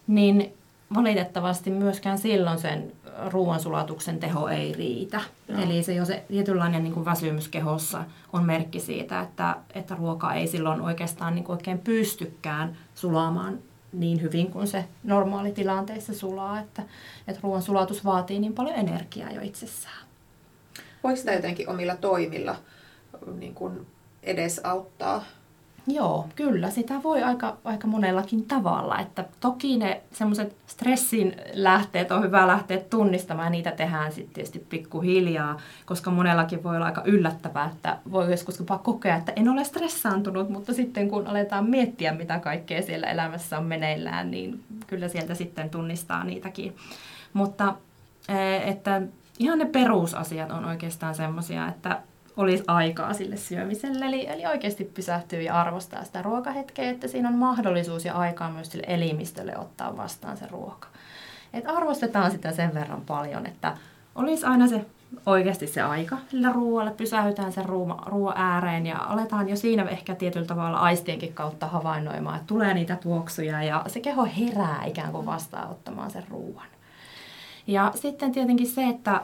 niin valitettavasti myöskään silloin sen ruoansulatuksen teho ei riitä. Joo. Eli se jo se tietynlainen niin kuin väsymys kehossa on merkki siitä, että, että ruoka ei silloin oikeastaan niin kuin oikein pystykään sulamaan niin hyvin kuin se normaalitilanteessa sulaa, että, että ruoan sulatus vaatii niin paljon energiaa jo itsessään. Voiko sitä jotenkin omilla toimilla niin kuin edesauttaa Joo, kyllä. Sitä voi aika, aika monellakin tavalla. Että toki ne semmoiset stressin lähteet on hyvä lähteä tunnistamaan. Niitä tehdään sitten tietysti pikkuhiljaa, koska monellakin voi olla aika yllättävää, että voi joskus jopa kokea, että en ole stressaantunut, mutta sitten kun aletaan miettiä, mitä kaikkea siellä elämässä on meneillään, niin kyllä sieltä sitten tunnistaa niitäkin. Mutta eh, että ihan ne perusasiat on oikeastaan semmoisia, että olisi aikaa sille syömiselle. Eli, eli oikeasti pysähtyy ja arvostaa sitä ruokahetkeä, että siinä on mahdollisuus ja aikaa myös sille elimistölle ottaa vastaan se ruoka. Et arvostetaan sitä sen verran paljon, että olisi aina se oikeasti se aika sillä ruoalle, pysähytään sen ruoan ääreen ja aletaan jo siinä ehkä tietyllä tavalla aistienkin kautta havainnoimaan, että tulee niitä tuoksuja ja se keho herää ikään kuin vastaanottamaan sen ruoan. Ja sitten tietenkin se, että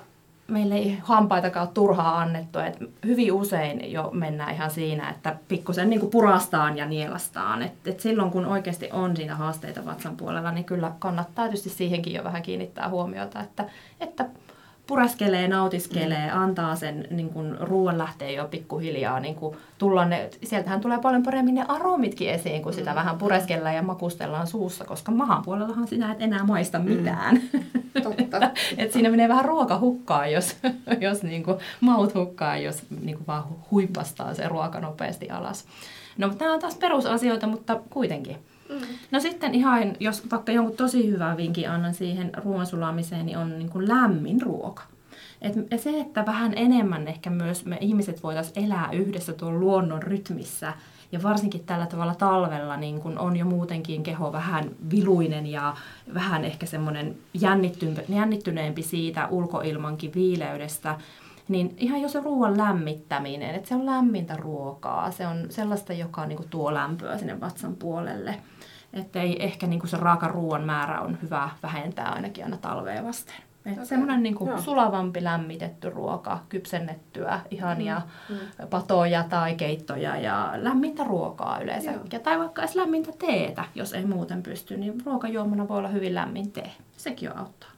meille ei hampaitakaan turhaa annettu. Et hyvin usein jo mennään ihan siinä, että pikkusen niin purastaan ja nielastaan. Et, et silloin kun oikeasti on siinä haasteita vatsan puolella, niin kyllä kannattaa tietysti siihenkin jo vähän kiinnittää huomiota, että, että pureskelee, nautiskelee, mm. antaa sen niin kuin, ruoan lähteä jo pikkuhiljaa niin kuin, tulla ne, sieltähän tulee paljon paremmin ne aromitkin esiin, kun sitä mm. vähän pureskellaan ja makustellaan suussa, koska mahan puolellahan sinä et enää maista mm. mitään. Mm. Totta. et siinä menee vähän ruoka hukkaan, jos, jos niin kuin, maut hukkaan, jos niin kuin, vaan huipastaa se ruoka nopeasti alas. No, nämä on taas perusasioita, mutta kuitenkin. Mm. No sitten ihan, jos vaikka jonkun tosi hyvää vinkin annan siihen ruoan sulamiseen, niin on niin kuin lämmin ruoka. Et se, että vähän enemmän ehkä myös me ihmiset voitaisiin elää yhdessä tuon luonnon rytmissä, ja varsinkin tällä tavalla talvella niin kun on jo muutenkin keho vähän viluinen ja vähän ehkä semmoinen jännittyneempi siitä ulkoilmankin viileydestä, niin ihan jo se ruoan lämmittäminen, että se on lämmintä ruokaa, se on sellaista, joka niin tuo lämpöä sinne vatsan puolelle. Että ei ehkä niin kuin se raaka ruoan määrä on hyvä vähentää ainakin aina talvea vasten. Okay. Semmoinen niin kuin sulavampi lämmitetty ruoka, kypsennettyä, ihania mm. mm. patoja tai keittoja ja lämmintä ruokaa yleensä. Ja, tai vaikka edes lämmintä teetä, jos ei muuten pysty, niin ruokajuomana voi olla hyvin lämmin tee. Sekin jo auttaa.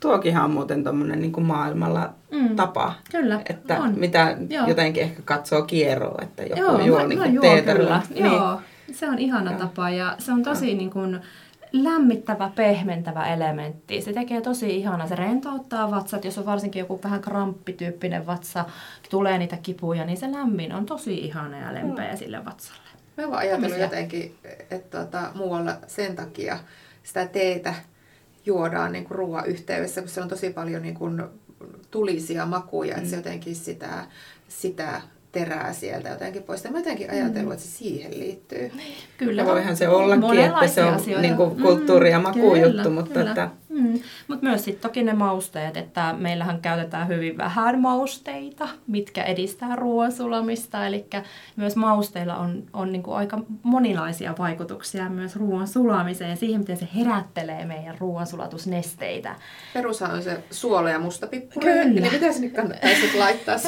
Tuokinhan on muuten tuommoinen niin maailmalla mm. tapa. Kyllä, että on. Mitä Joo. jotenkin ehkä katsoo kierroa, että joku Joo, juo niin kuin teetä. Kyllä. Niin. Joo, se on ihana Joo. tapa ja se on tosi niin kuin, lämmittävä, pehmentävä elementti. Se tekee tosi ihana. Se rentouttaa vatsat, jos on varsinkin joku vähän kramppityyppinen vatsa, tulee niitä kipuja, niin se lämmin on tosi ihana ja lempeä mm. sille vatsalle. Mä oon ajatellut jotenkin, että tuota, muualla sen takia sitä teetä juodaan niin kuin ruoan yhteydessä, kun se on tosi paljon niin kuin tulisia makuja, mm. että se mm. jotenkin sitä, sitä terää sieltä jotenkin pois. Mä jotenkin ajatellut, mm. että se siihen liittyy. Kyllä. Ja voihan se ollakin, että se on niin kuin kulttuuri- ja makujuttu, mm, mutta että Mm. Mutta myös sitten toki ne mausteet, että meillähän käytetään hyvin vähän mausteita, mitkä edistää ruoan sulamista. Eli myös mausteilla on, on niinku aika moninaisia vaikutuksia myös ruoan sulamiseen, siihen miten se herättelee meidän ruoansulatusnesteitä. Perushan on se suola ja mustapippuri. Kyllä. Eli mitä sinne kannattaisi laittaa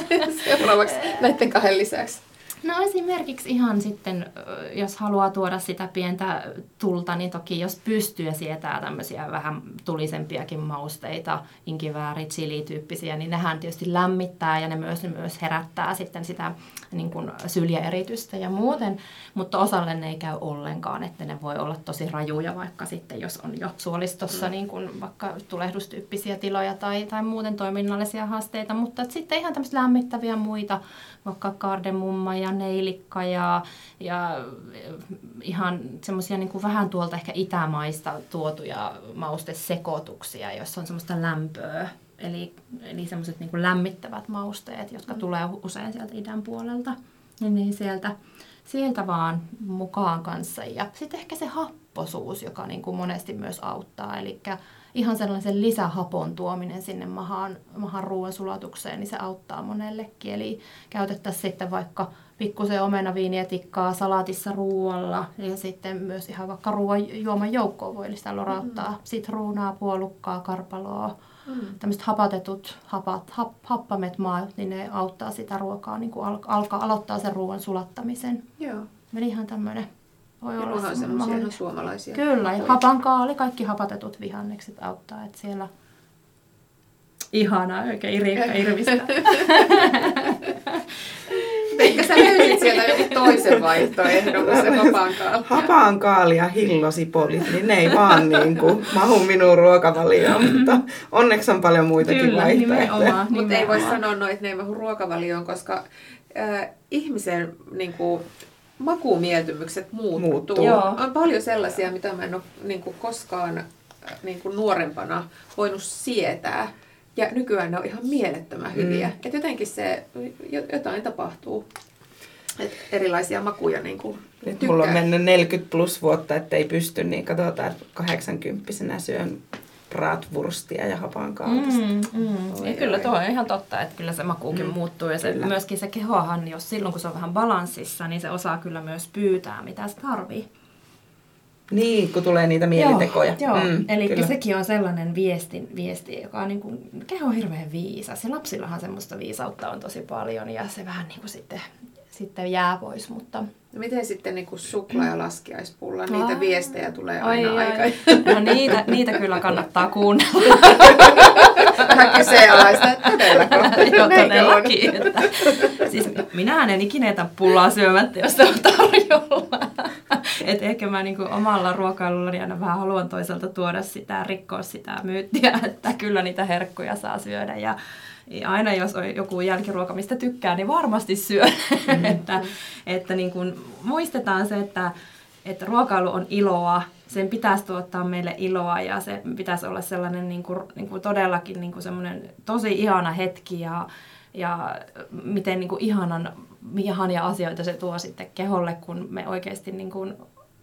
seuraavaksi näiden kahden lisäksi? No esimerkiksi ihan sitten, jos haluaa tuoda sitä pientä tulta, niin toki jos pystyy ja sietää tämmöisiä vähän tulisempiakin mausteita, inkivääri, chili-tyyppisiä, niin nehän tietysti lämmittää ja ne myös, ne myös herättää sitten sitä niin kuin syljeeritystä ja muuten, mutta osalle ne ei käy ollenkaan, että ne voi olla tosi rajuja vaikka sitten, jos on jo suolistossa mm. niin kuin vaikka tulehdustyyppisiä tiloja tai, tai muuten toiminnallisia haasteita, mutta sitten ihan tämmöisiä lämmittäviä muita, vaikka kardemumma ja neilikka ja, ja ihan semmoisia niin vähän tuolta ehkä itämaista tuotuja maustesekoituksia, joissa on semmoista lämpöä. Eli, eli semmoiset niin lämmittävät mausteet, jotka mm. tulee usein sieltä idän puolelta. Niin sieltä, sieltä vaan mukaan kanssa. Ja sitten ehkä se happosuus, joka niin kuin monesti myös auttaa. Eli ihan sellaisen lisähapon tuominen sinne mahaan, mahan ruoan sulatukseen, niin se auttaa monellekin. Eli käytettäisiin sitten vaikka pikkusen omenaviinietikkaa salaatissa ruoalla ja sitten myös ihan vaikka ruoan juoman joukkoon voi lisää lorauttaa mm. sitruunaa, puolukkaa, karpaloa. Mm. Tämmöiset hapatetut hapat, hap, happamet maat, niin ne auttaa sitä ruokaa, niin kuin al, alkaa aloittaa sen ruoan sulattamisen. Joo. Eli ihan tämmöinen voi olla Onhan semmoisia ihan suomalaisia. Kyllä, ja hapankaali, kaikki hapatetut vihannekset auttaa, että siellä ihanaa oikein Riikka Irvistä. Ehkä sä löysit sieltä joku toisen vaihtoehdon kuin se hapankaali. Hapankaali ja hillosipolit, niin ne ei vaan niin kuin mahu minun ruokavalioon, mutta onneksi on paljon muitakin Kyllä, vaihtoehtoja. Mutta ei voi sanoa noin, että ne ei mahu ruokavalioon, koska äh, ihmisen niin kuin, makumieltymykset muuttuu. muuttuu. Joo. On paljon sellaisia, mitä mä en ole niin kuin, koskaan äh, niin kuin, nuorempana voinut sietää. Ja nykyään ne on ihan mielettömän hyviä. Mm. Et jotenkin se, jotain tapahtuu. Et erilaisia makuja niin kuin Nyt tykkää. mulla on mennyt 40 plus vuotta, että ei pysty, niin katsotaan, että 80 syön bratwurstia ja hapankaapista. Mm, mm. Ja kyllä tuo on ihan totta, että kyllä se makuukin mm. muuttuu ja se, myöskin se kehohan, jos silloin kun se on vähän balanssissa, niin se osaa kyllä myös pyytää, mitä se tarvii. Niin, kun tulee niitä mielitekoja. Joo, joo. Mm, eli kyllä. sekin on sellainen viesti, viesti joka on niin kuin, keho on hirveän viisas. Ja lapsillahan semmoista viisautta on tosi paljon ja se vähän niin kuin sitten, sitten jää pois, mutta No miten sitten niin kuin suklaa ja laskiaispulla? Niitä Aa. viestejä tulee aina ai, aika. No niitä, niitä kyllä kannattaa kuunnella. Vähän kyseenalaista, että todellako? Joo, todellakin. Että, siis minä en ikinä jätä pullaa syömättä, jos se on tarjolla. Et ehkä mä niin omalla ruokailullani aina vähän haluan toisaalta tuoda sitä, rikkoa sitä myyttiä, että kyllä niitä herkkuja saa syödä. Ja, ja aina jos on joku jälkiruoka, mistä tykkää, niin varmasti syö. Mm. että että niin kuin muistetaan se, että, että ruokailu on iloa, sen pitäisi tuottaa meille iloa ja se pitäisi olla sellainen niin kuin, niin kuin todellakin niin kuin semmoinen tosi ihana hetki ja, ja miten niin kuin ihanan, ihania asioita se tuo sitten keholle, kun me oikeasti niin kuin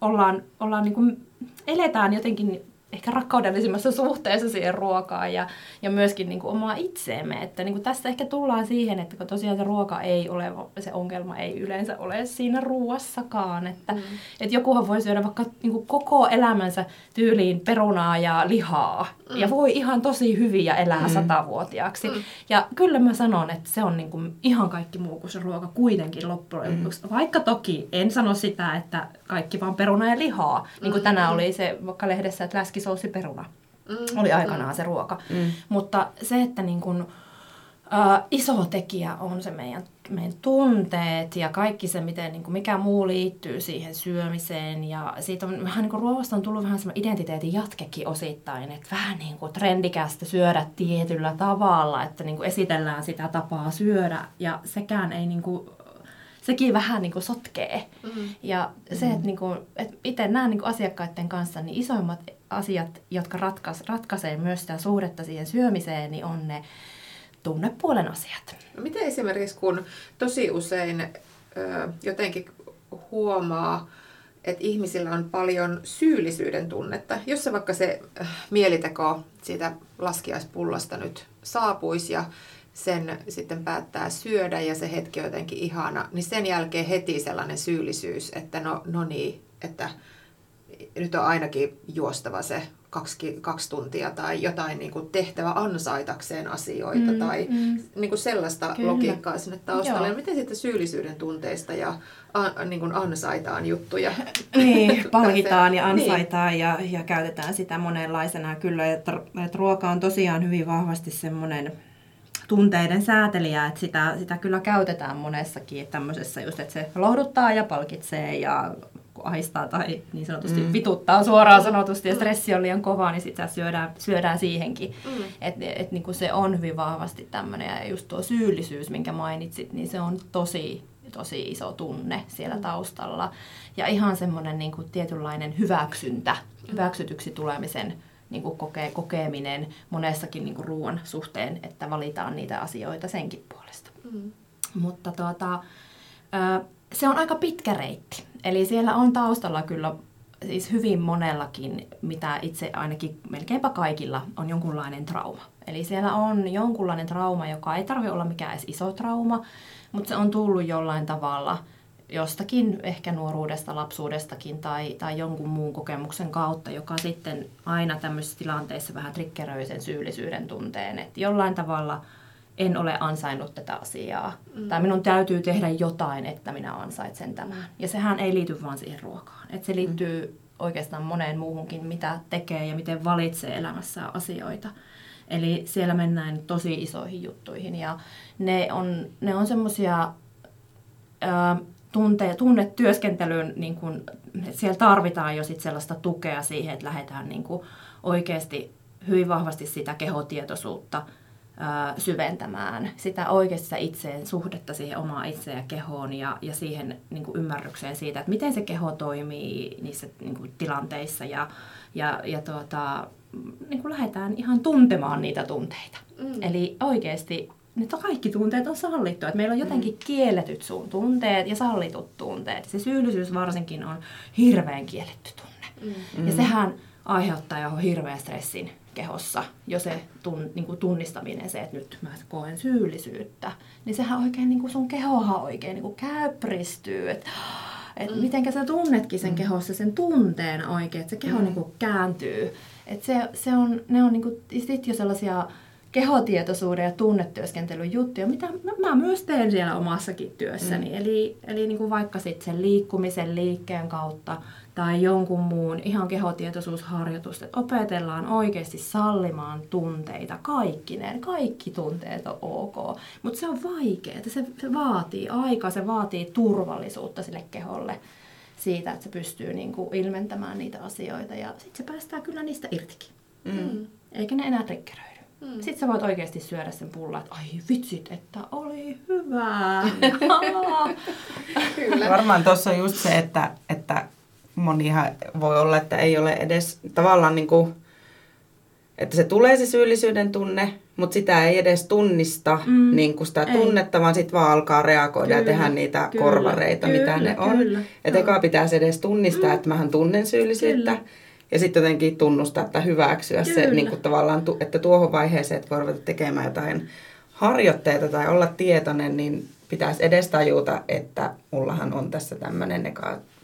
ollaan, ollaan niin kuin, eletään jotenkin ehkä rakkaudellisemmassa suhteessa siihen ruokaan ja, ja myöskin niin kuin omaa itseemme. Että niin kuin tästä ehkä tullaan siihen, että kun tosiaan se ruoka ei ole, se ongelma ei yleensä ole siinä ruuassakaan. Että, mm. että jokuhan voi syödä vaikka niin kuin koko elämänsä tyyliin perunaa ja lihaa mm. ja voi ihan tosi hyvin ja elää mm. satavuotiaaksi. Mm. Ja kyllä mä sanon, että se on niin kuin ihan kaikki muu kuin se ruoka kuitenkin loppujen mm. Vaikka toki en sano sitä, että kaikki vaan peruna ja lihaa. Niin kuin mm. tänään oli se vaikka lehdessä, että läski peruna. Mm. Oli aikanaan se ruoka. Mm. Mutta se, että niin kun, uh, iso tekijä on se meidän, meidän tunteet ja kaikki se, miten, niin kuin, mikä muu liittyy siihen syömiseen. Ja siitä on vähän niin kuin ruoasta on tullut vähän semmoinen identiteetin jatkekin osittain, että vähän niin kuin trendikästä syödä tietyllä tavalla, että niin kuin esitellään sitä tapaa syödä ja sekään ei niin kuin sekin vähän niin kuin sotkee. Mm. Ja se, että, niin kuin, että itse näen niin kuin asiakkaiden kanssa, niin isoimmat asiat, jotka ratkaisee ratkaisee myös sitä suhdetta siihen syömiseen, niin on ne tunnepuolen asiat. No miten esimerkiksi kun tosi usein ö, jotenkin huomaa, että ihmisillä on paljon syyllisyyden tunnetta. Jos se vaikka se mieliteko siitä laskiaispullasta nyt saapuisi ja sen sitten päättää syödä ja se hetki on jotenkin ihana, niin sen jälkeen heti sellainen syyllisyys, että no, no niin, että nyt on ainakin juostava se kaksi, kaksi tuntia tai jotain niin kuin tehtävä ansaitakseen asioita mm, tai mm. Niin kuin sellaista Kyllä. logiikkaa sinne taustalle. Joo. Miten sitten syyllisyyden tunteista ja a, niin kuin ansaitaan juttuja? Niin, palkitaan ja niin. ansaitaan niin. ja, ja käytetään sitä monenlaisena. Kyllä, että, että ruoka on tosiaan hyvin vahvasti semmoinen tunteiden säätelijä, että sitä, sitä kyllä käytetään monessakin tämmöisessä just, että se lohduttaa ja palkitsee ja ahistaa tai niin sanotusti mm. vituttaa suoraan sanotusti ja stressi on liian kova, niin sitä syödään, syödään siihenkin. Mm. Että et, niin se on hyvin vahvasti tämmöinen ja just tuo syyllisyys, minkä mainitsit, niin se on tosi tosi iso tunne siellä taustalla. Ja ihan semmoinen niin kuin tietynlainen hyväksyntä, hyväksytyksi tulemisen niin kuin koke, kokeminen monessakin niin kuin ruoan suhteen, että valitaan niitä asioita senkin puolesta. Mm. Mutta tuota, se on aika pitkä reitti. Eli siellä on taustalla kyllä siis hyvin monellakin, mitä itse ainakin melkeinpä kaikilla on jonkunlainen trauma. Eli siellä on jonkunlainen trauma, joka ei tarvitse olla mikään edes iso trauma, mutta se on tullut jollain tavalla jostakin, ehkä nuoruudesta, lapsuudestakin tai, tai jonkun muun kokemuksen kautta, joka sitten aina tämmöisissä tilanteissa vähän triggeröi sen syyllisyyden tunteen, että jollain tavalla en ole ansainnut tätä asiaa. Mm. Tai minun täytyy tehdä jotain, että minä ansaitsen tämän. Ja sehän ei liity vaan siihen ruokaan. Et se liittyy mm. oikeastaan moneen muuhunkin, mitä tekee ja miten valitsee elämässä asioita. Eli siellä mennään tosi isoihin juttuihin ja ne on, ne on semmoisia tunte, tunnetyöskentelyyn, niin kun, siellä tarvitaan jo sit sellaista tukea siihen, että lähdetään niin kun oikeasti hyvin vahvasti sitä kehotietoisuutta syventämään, sitä oikeasta itseen, suhdetta siihen omaan itseen ja kehoon ja, ja siihen niin kuin ymmärrykseen siitä, että miten se keho toimii niissä niin kuin, tilanteissa ja, ja, ja tuota, niin kuin lähdetään ihan tuntemaan niitä tunteita. Mm. Eli oikeasti ne kaikki tunteet on sallittu. Että meillä on jotenkin mm. kielletyt sun tunteet ja sallitut tunteet. Se syyllisyys varsinkin on hirveän kielletty tunne. Mm. Ja sehän aiheuttaa jo hirveän stressin kehossa, jo se tun, niin kuin tunnistaminen, se, että nyt mä koen syyllisyyttä, niin sehän oikein, niin kuin sun kehohan oikein niin kuin käypristyy, että et mm. mitenkä sä tunnetkin sen mm. kehossa sen tunteen oikein, että se keho mm. niin kuin kääntyy. Et se, se on, ne on niin kuin, sit jo sellaisia kehotietoisuuden ja tunnetyöskentelyn juttuja, mitä mä myös teen siellä omassakin työssäni. Mm. Eli, eli niin kuin vaikka sitten sen liikkumisen liikkeen kautta tai jonkun muun ihan kehotietoisuusharjoitusta, että opetellaan oikeasti sallimaan tunteita, kaikki ne, kaikki tunteet on ok, mutta se on vaikeaa, se, se vaatii aikaa, se vaatii turvallisuutta sille keholle siitä, että se pystyy niin kuin ilmentämään niitä asioita ja sitten se päästää kyllä niistä irtikin. Mm. mm. Eikä ne enää triggeröi. Mm. Sitten sä voit oikeasti syödä sen pullon, että ai vitsit, että oli hyvää. Kyllä. Varmaan tuossa on just se, että, että monihan voi olla, että ei ole edes tavallaan niin kuin, että se tulee se syyllisyyden tunne, mutta sitä ei edes tunnista mm, niin kuin sitä ei. tunnetta, vaan sitten vaan alkaa reagoida kyllä, ja tehdä niitä kyllä, korvareita, kyllä, mitä ne on. Että eka pitäisi edes tunnistaa, mm. että mähän tunnen syyllisyyttä. Kyllä. Ja sitten jotenkin tunnustaa tai hyväksyä kyllä. se niin kuin tavallaan, että tuohon vaiheeseen, että voi ruveta tekemään jotain harjoitteita tai olla tietoinen, niin pitäisi edes tajuta, että mullahan on tässä tämmöinen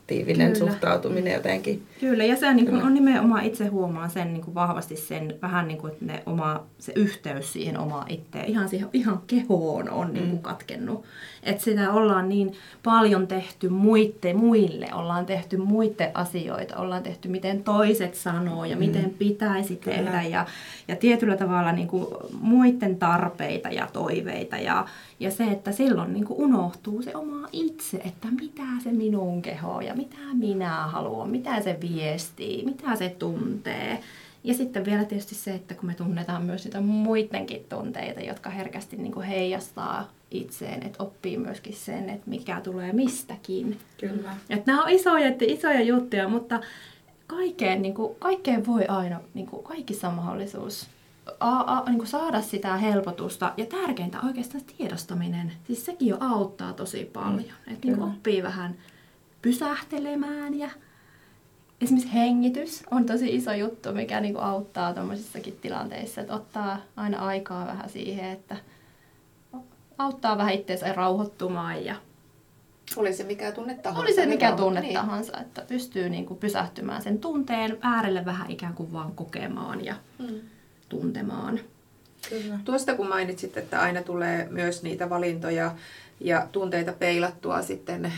aktiivinen Kyllä. suhtautuminen jotenkin. Kyllä, ja se niin kuin, on nimenomaan itse huomaan sen niin kuin vahvasti sen vähän niin kuin, että ne oma, se yhteys siihen omaan itteen, ihan, siihen, ihan kehoon on niin kuin mm. katkennut. Että sitä ollaan niin paljon tehty muitte, muille, ollaan tehty muiden asioita, ollaan tehty miten toiset sanoo ja mm. miten pitäisi Kyllä. tehdä ja, ja tietyllä tavalla niin kuin muiden tarpeita ja toiveita ja, ja se, että silloin niin kuin unohtuu se oma itse, että mitä se minun keho ja mitä minä haluan, mitä se viestii, mitä se tuntee. Ja sitten vielä tietysti se, että kun me tunnetaan myös niitä muidenkin tunteita, jotka herkästi niin kuin heijastaa itseen, että oppii myöskin sen, että mikä tulee mistäkin. Kyllä. Että nämä on isoja, että isoja juttuja, mutta kaikkeen, niin kuin, kaikkeen voi aina, niin kuin, kaikissa on mahdollisuus a, a, niin kuin saada sitä helpotusta. Ja tärkeintä oikeastaan tiedostaminen. Siis sekin jo auttaa tosi paljon. Mm. Että niin oppii vähän pysähtelemään ja esimerkiksi hengitys on tosi iso juttu, mikä niin kuin auttaa tuommoisissakin tilanteissa. Että ottaa aina aikaa vähän siihen, että auttaa vähän itseensä rauhoittumaan ja oli se mikä tunne tahansa. Oli se mikä tunne niin. tahansa, että pystyy niin kuin pysähtymään sen tunteen äärelle vähän ikään kuin vaan kokemaan ja mm. Tuntemaan. Kyllä. Tuosta kun mainitsit, että aina tulee myös niitä valintoja ja tunteita peilattua sitten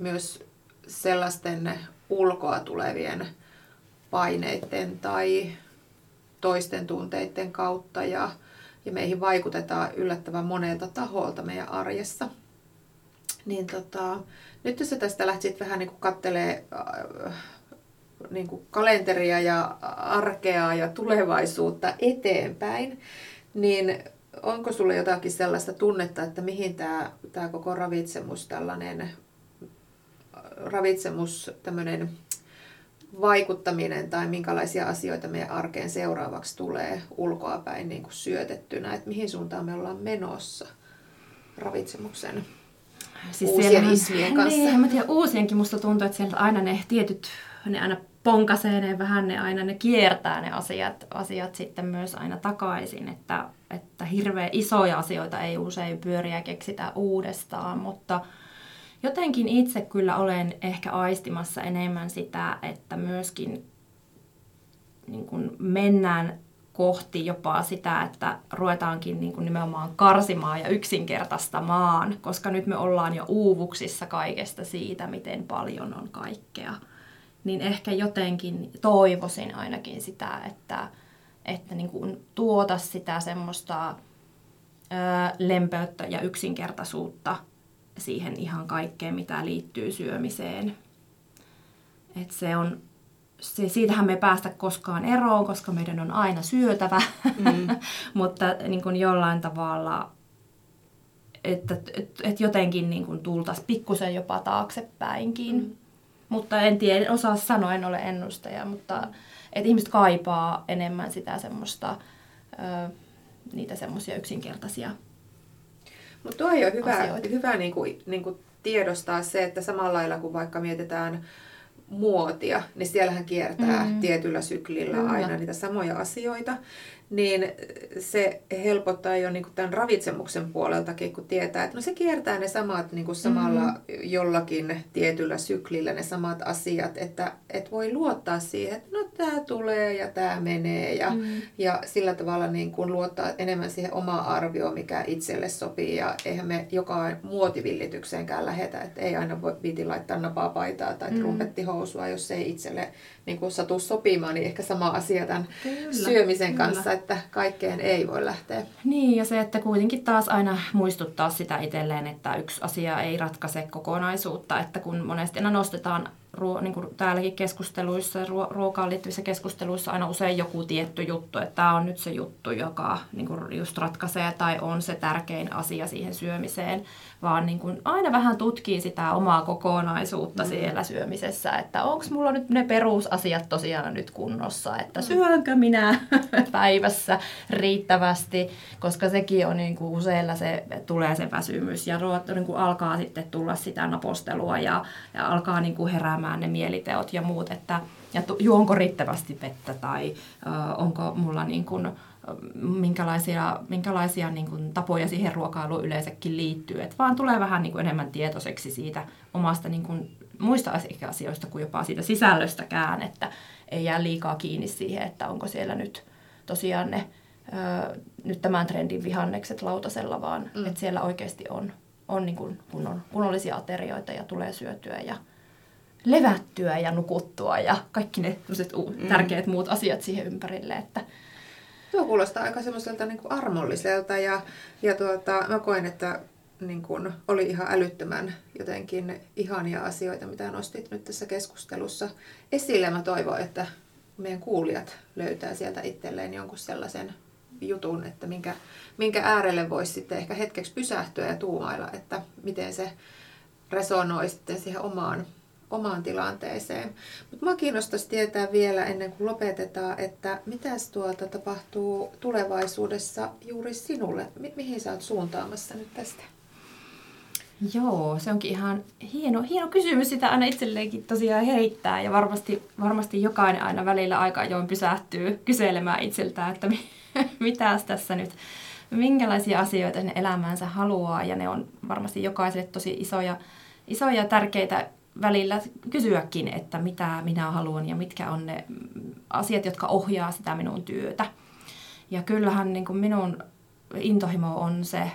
myös sellaisten ulkoa tulevien paineiden tai toisten tunteiden kautta ja, ja meihin vaikutetaan yllättävän monelta taholta meidän arjessa. Niin tota, nyt jos sä tästä lähtisit vähän niin kattelee äh, niin kuin kalenteria ja arkea ja tulevaisuutta eteenpäin, niin onko sulle jotakin sellaista tunnetta, että mihin tämä, tämä koko ravitsemus, tällainen ravitsemus, tämmöinen vaikuttaminen tai minkälaisia asioita meidän arkeen seuraavaksi tulee ulkoapäin niin kuin syötettynä, että mihin suuntaan me ollaan menossa ravitsemuksen siis uusien ismien kanssa. Niin, mä tiedän, uusienkin musta tuntuu, että sieltä aina ne tietyt, ne aina ponkasee ne vähän, ne aina ne kiertää ne asiat, asiat sitten myös aina takaisin, että, että hirveän isoja asioita ei usein pyöriä keksitä uudestaan, mutta jotenkin itse kyllä olen ehkä aistimassa enemmän sitä, että myöskin niin kuin mennään kohti jopa sitä, että ruvetaankin niin kuin nimenomaan karsimaan ja yksinkertaistamaan, koska nyt me ollaan jo uuvuksissa kaikesta siitä, miten paljon on kaikkea. Niin ehkä jotenkin toivoisin ainakin sitä, että, että niin kuin tuota sitä semmoista ö, lempeyttä ja yksinkertaisuutta siihen ihan kaikkeen, mitä liittyy syömiseen. Et se on, se, siitähän me ei päästä koskaan eroon, koska meidän on aina syötävä, mm. mutta niin kuin jollain tavalla, että et, et jotenkin niin kuin tultaisiin pikkusen jopa taaksepäinkin. Mm. Mutta en tiedä, en osaa sanoa, en ole ennustaja, mutta että ihmiset kaipaa enemmän sitä semmoista, ö, niitä semmoisia yksinkertaisia mutta tuo on hyvä, asioita. hyvä niin kuin, niin kuin tiedostaa se, että samalla lailla kuin vaikka mietitään muotia, niin siellähän kiertää mm. tietyllä syklillä Kyllä. aina niitä samoja asioita niin se helpottaa jo niin kuin tämän ravitsemuksen puoleltakin, kun tietää, että no se kiertää ne samat niin kuin samalla mm. jollakin tietyllä syklillä ne samat asiat, että et voi luottaa siihen, että no tämä tulee ja tämä menee ja, mm. ja sillä tavalla niin kuin luottaa enemmän siihen omaan arvioon, mikä itselle sopii ja eihän me joka muotivillitykseenkään lähetä, että ei aina voi viiti laittaa napaa paitaa tai mm. trumpettihousua, jos ei itselle niin kuin satu sopimaan, niin ehkä sama asia tämän kyllä, syömisen kyllä. kanssa, että kaikkeen ei voi lähteä. Niin, ja se, että kuitenkin taas aina muistuttaa sitä itselleen, että yksi asia ei ratkaise kokonaisuutta, että kun monesti aina nostetaan ruo, niin kuin täälläkin keskusteluissa, ruo, ruokaan liittyvissä keskusteluissa aina usein joku tietty juttu, että tämä on nyt se juttu, joka niin kuin just ratkaisee tai on se tärkein asia siihen syömiseen, vaan niin kuin aina vähän tutkii sitä omaa kokonaisuutta mm. siellä syömisessä, että onko mulla nyt ne perusasiat tosiaan nyt kunnossa, että mm. syönkö minä päivässä riittävästi, koska sekin on niin kuin useilla se, tulee se väsymys ja ruoat, niin kuin alkaa sitten tulla sitä napostelua ja, ja alkaa niin kuin heräämään ne mieliteot ja muut, että ja juonko riittävästi vettä tai ö, onko mulla niin kuin, minkälaisia, minkälaisia niin kuin, tapoja siihen ruokailuun yleensäkin liittyy. Et vaan tulee vähän niin kuin, enemmän tietoiseksi siitä omasta niin kuin, muista asioista kuin jopa siitä sisällöstäkään, että ei jää liikaa kiinni siihen, että onko siellä nyt tosiaan ne ö, nyt tämän trendin vihannekset lautasella, vaan mm. että siellä oikeasti on, on niin kuin kunnon, kunnollisia aterioita ja tulee syötyä ja levättyä ja nukuttua ja kaikki ne mm. tärkeät muut asiat siihen ympärille, että Tuo kuulostaa aika semmoiselta niin kuin armolliselta ja, ja tuota, mä koen, että niin kuin oli ihan älyttömän jotenkin ihania asioita, mitä nostit nyt tässä keskustelussa esille. Mä toivon, että meidän kuulijat löytää sieltä itselleen jonkun sellaisen jutun, että minkä, minkä äärelle voisi sitten ehkä hetkeksi pysähtyä ja tuumailla, että miten se resonoi sitten siihen omaan omaan tilanteeseen. Mutta minua kiinnostaisi tietää vielä ennen kuin lopetetaan, että mitä tuota tapahtuu tulevaisuudessa juuri sinulle? Mi- mihin sä oot suuntaamassa nyt tästä? Joo, se onkin ihan hieno, hieno kysymys. Sitä aina itselleenkin tosiaan heittää ja varmasti, varmasti jokainen aina välillä aika ajoin pysähtyy kyselemään itseltään, että mitä tässä nyt, minkälaisia asioita ne elämäänsä haluaa ja ne on varmasti jokaiselle tosi isoja, isoja tärkeitä välillä kysyäkin, että mitä minä haluan ja mitkä on ne asiat, jotka ohjaa sitä minun työtä. Ja kyllähän niin kuin minun intohimo on se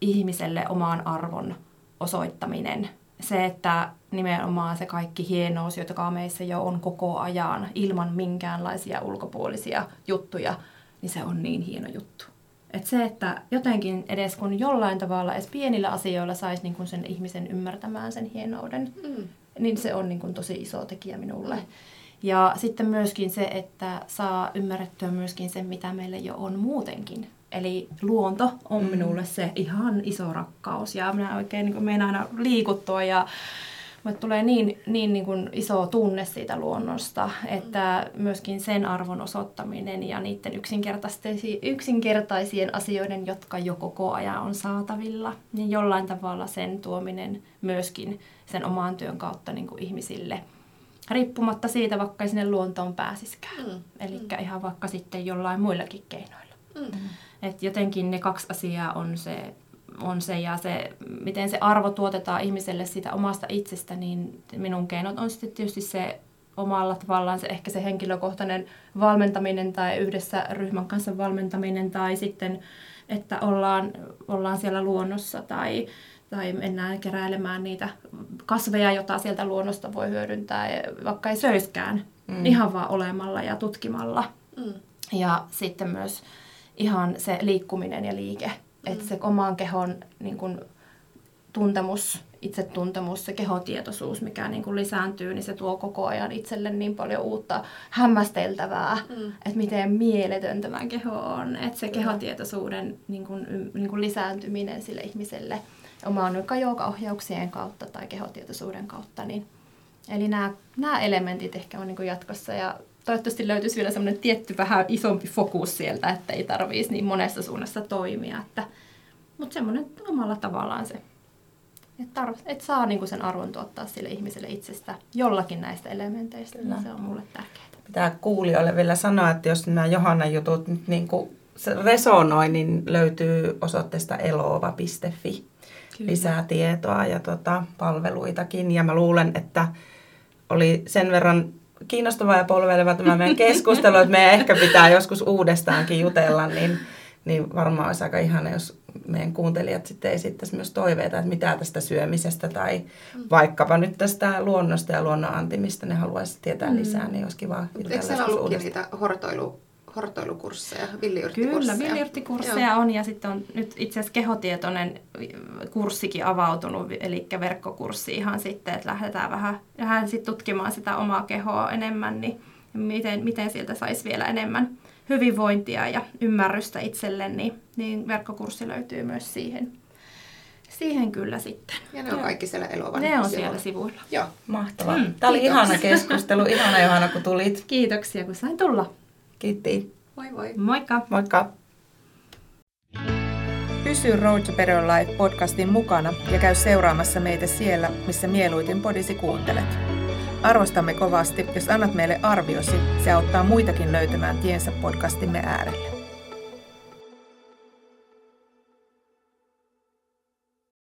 ihmiselle oman arvon osoittaminen. Se, että nimenomaan se kaikki hienous, joka meissä jo on koko ajan ilman minkäänlaisia ulkopuolisia juttuja, niin se on niin hieno juttu. Et se, että jotenkin edes kun jollain tavalla, edes pienillä asioilla saisi niin sen ihmisen ymmärtämään sen hienouden, mm. niin se on niin kuin tosi iso tekijä minulle. Mm. Ja sitten myöskin se, että saa ymmärrettyä myöskin sen, mitä meillä jo on muutenkin. Eli luonto on mm. minulle se ihan iso rakkaus ja minä oikein niin menen aina liikuttua ja Mulle tulee niin, niin, niin kuin iso tunne siitä luonnosta, että myöskin sen arvon osoittaminen ja niiden yksinkertaisien asioiden, jotka jo koko ajan on saatavilla, niin jollain tavalla sen tuominen myöskin sen oman työn kautta niin kuin ihmisille – riippumatta siitä, vaikka ei sinne luontoon pääsiskään. Mm. Eli mm. ihan vaikka sitten jollain muillakin keinoilla. Mm. Et jotenkin ne kaksi asiaa on se, on se ja se, miten se arvo tuotetaan ihmiselle siitä omasta itsestä, niin minun keinot on sitten tietysti se omalla tavallaan se ehkä se henkilökohtainen valmentaminen tai yhdessä ryhmän kanssa valmentaminen tai sitten, että ollaan, ollaan siellä luonnossa tai tai mennään keräilemään niitä kasveja, joita sieltä luonnosta voi hyödyntää, vaikka ei söiskään, mm. ihan vaan olemalla ja tutkimalla. Mm. Ja sitten myös ihan se liikkuminen ja liike, mm. että se oman kehon niin kun, tuntemus, itsetuntemus, se kehotietoisuus, mikä niin kun lisääntyy, niin se tuo koko ajan itselle niin paljon uutta hämmästeltävää, mm. että miten mieletön tämä keho on. Että se kehotietoisuuden niin kun, niin kun lisääntyminen sille ihmiselle – omaan joogaohjauksien kautta tai kehotietoisuuden kautta. Niin, eli nämä, nämä elementit ehkä on niin jatkossa ja toivottavasti löytyisi vielä semmoinen tietty vähän isompi fokus sieltä, että ei tarvitsisi niin monessa suunnassa toimia. Että, mutta semmoinen omalla tavallaan se, että, tarv, että saa niin sen arvon tuottaa sille ihmiselle itsestä jollakin näistä elementeistä, niin se on mulle tärkeää. Pitää kuulijoille vielä sanoa, että jos nämä Johanna jutut nyt niin kuin resonoi, niin löytyy osoitteesta eloova.fi Kyllä. lisää tietoa ja tota, palveluitakin. Ja mä luulen, että oli sen verran kiinnostava ja polveileva tämä meidän keskustelu, että meidän ehkä pitää joskus uudestaankin jutella, niin, niin varmaan olisi aika ihana, jos meidän kuuntelijat sitten esittäisi myös toiveita, että mitä tästä syömisestä tai mm. vaikkapa nyt tästä luonnosta ja luonnon antimista ne haluaisi tietää mm. lisää, niin olisi kiva Eikö siellä ollutkin niitä hortoilu hortoilukursseja, villiyrttikursseja. Kyllä, villiyrttikursseja on ja sitten on nyt itse asiassa kehotietoinen kurssikin avautunut, eli verkkokurssi ihan sitten, että lähdetään vähän, vähän sit tutkimaan sitä omaa kehoa enemmän, niin miten, miten sieltä saisi vielä enemmän hyvinvointia ja ymmärrystä itselle, niin, niin verkkokurssi löytyy myös siihen. Siihen kyllä sitten. Ja ne on Joo. kaikki siellä Elovan Ne on siellä sivuilla. Joo. Mahtavaa. Mm, Tämä oli ihana keskustelu. Ihana Johanna, kun tulit. Kiitoksia, kun sain tulla. Kiitti. Moi moi. Moikka. Moikka. Pysy Road to Better Life podcastin mukana ja käy seuraamassa meitä siellä, missä mieluiten podisi kuuntelet. Arvostamme kovasti, jos annat meille arviosi, se auttaa muitakin löytämään tiensä podcastimme äärelle.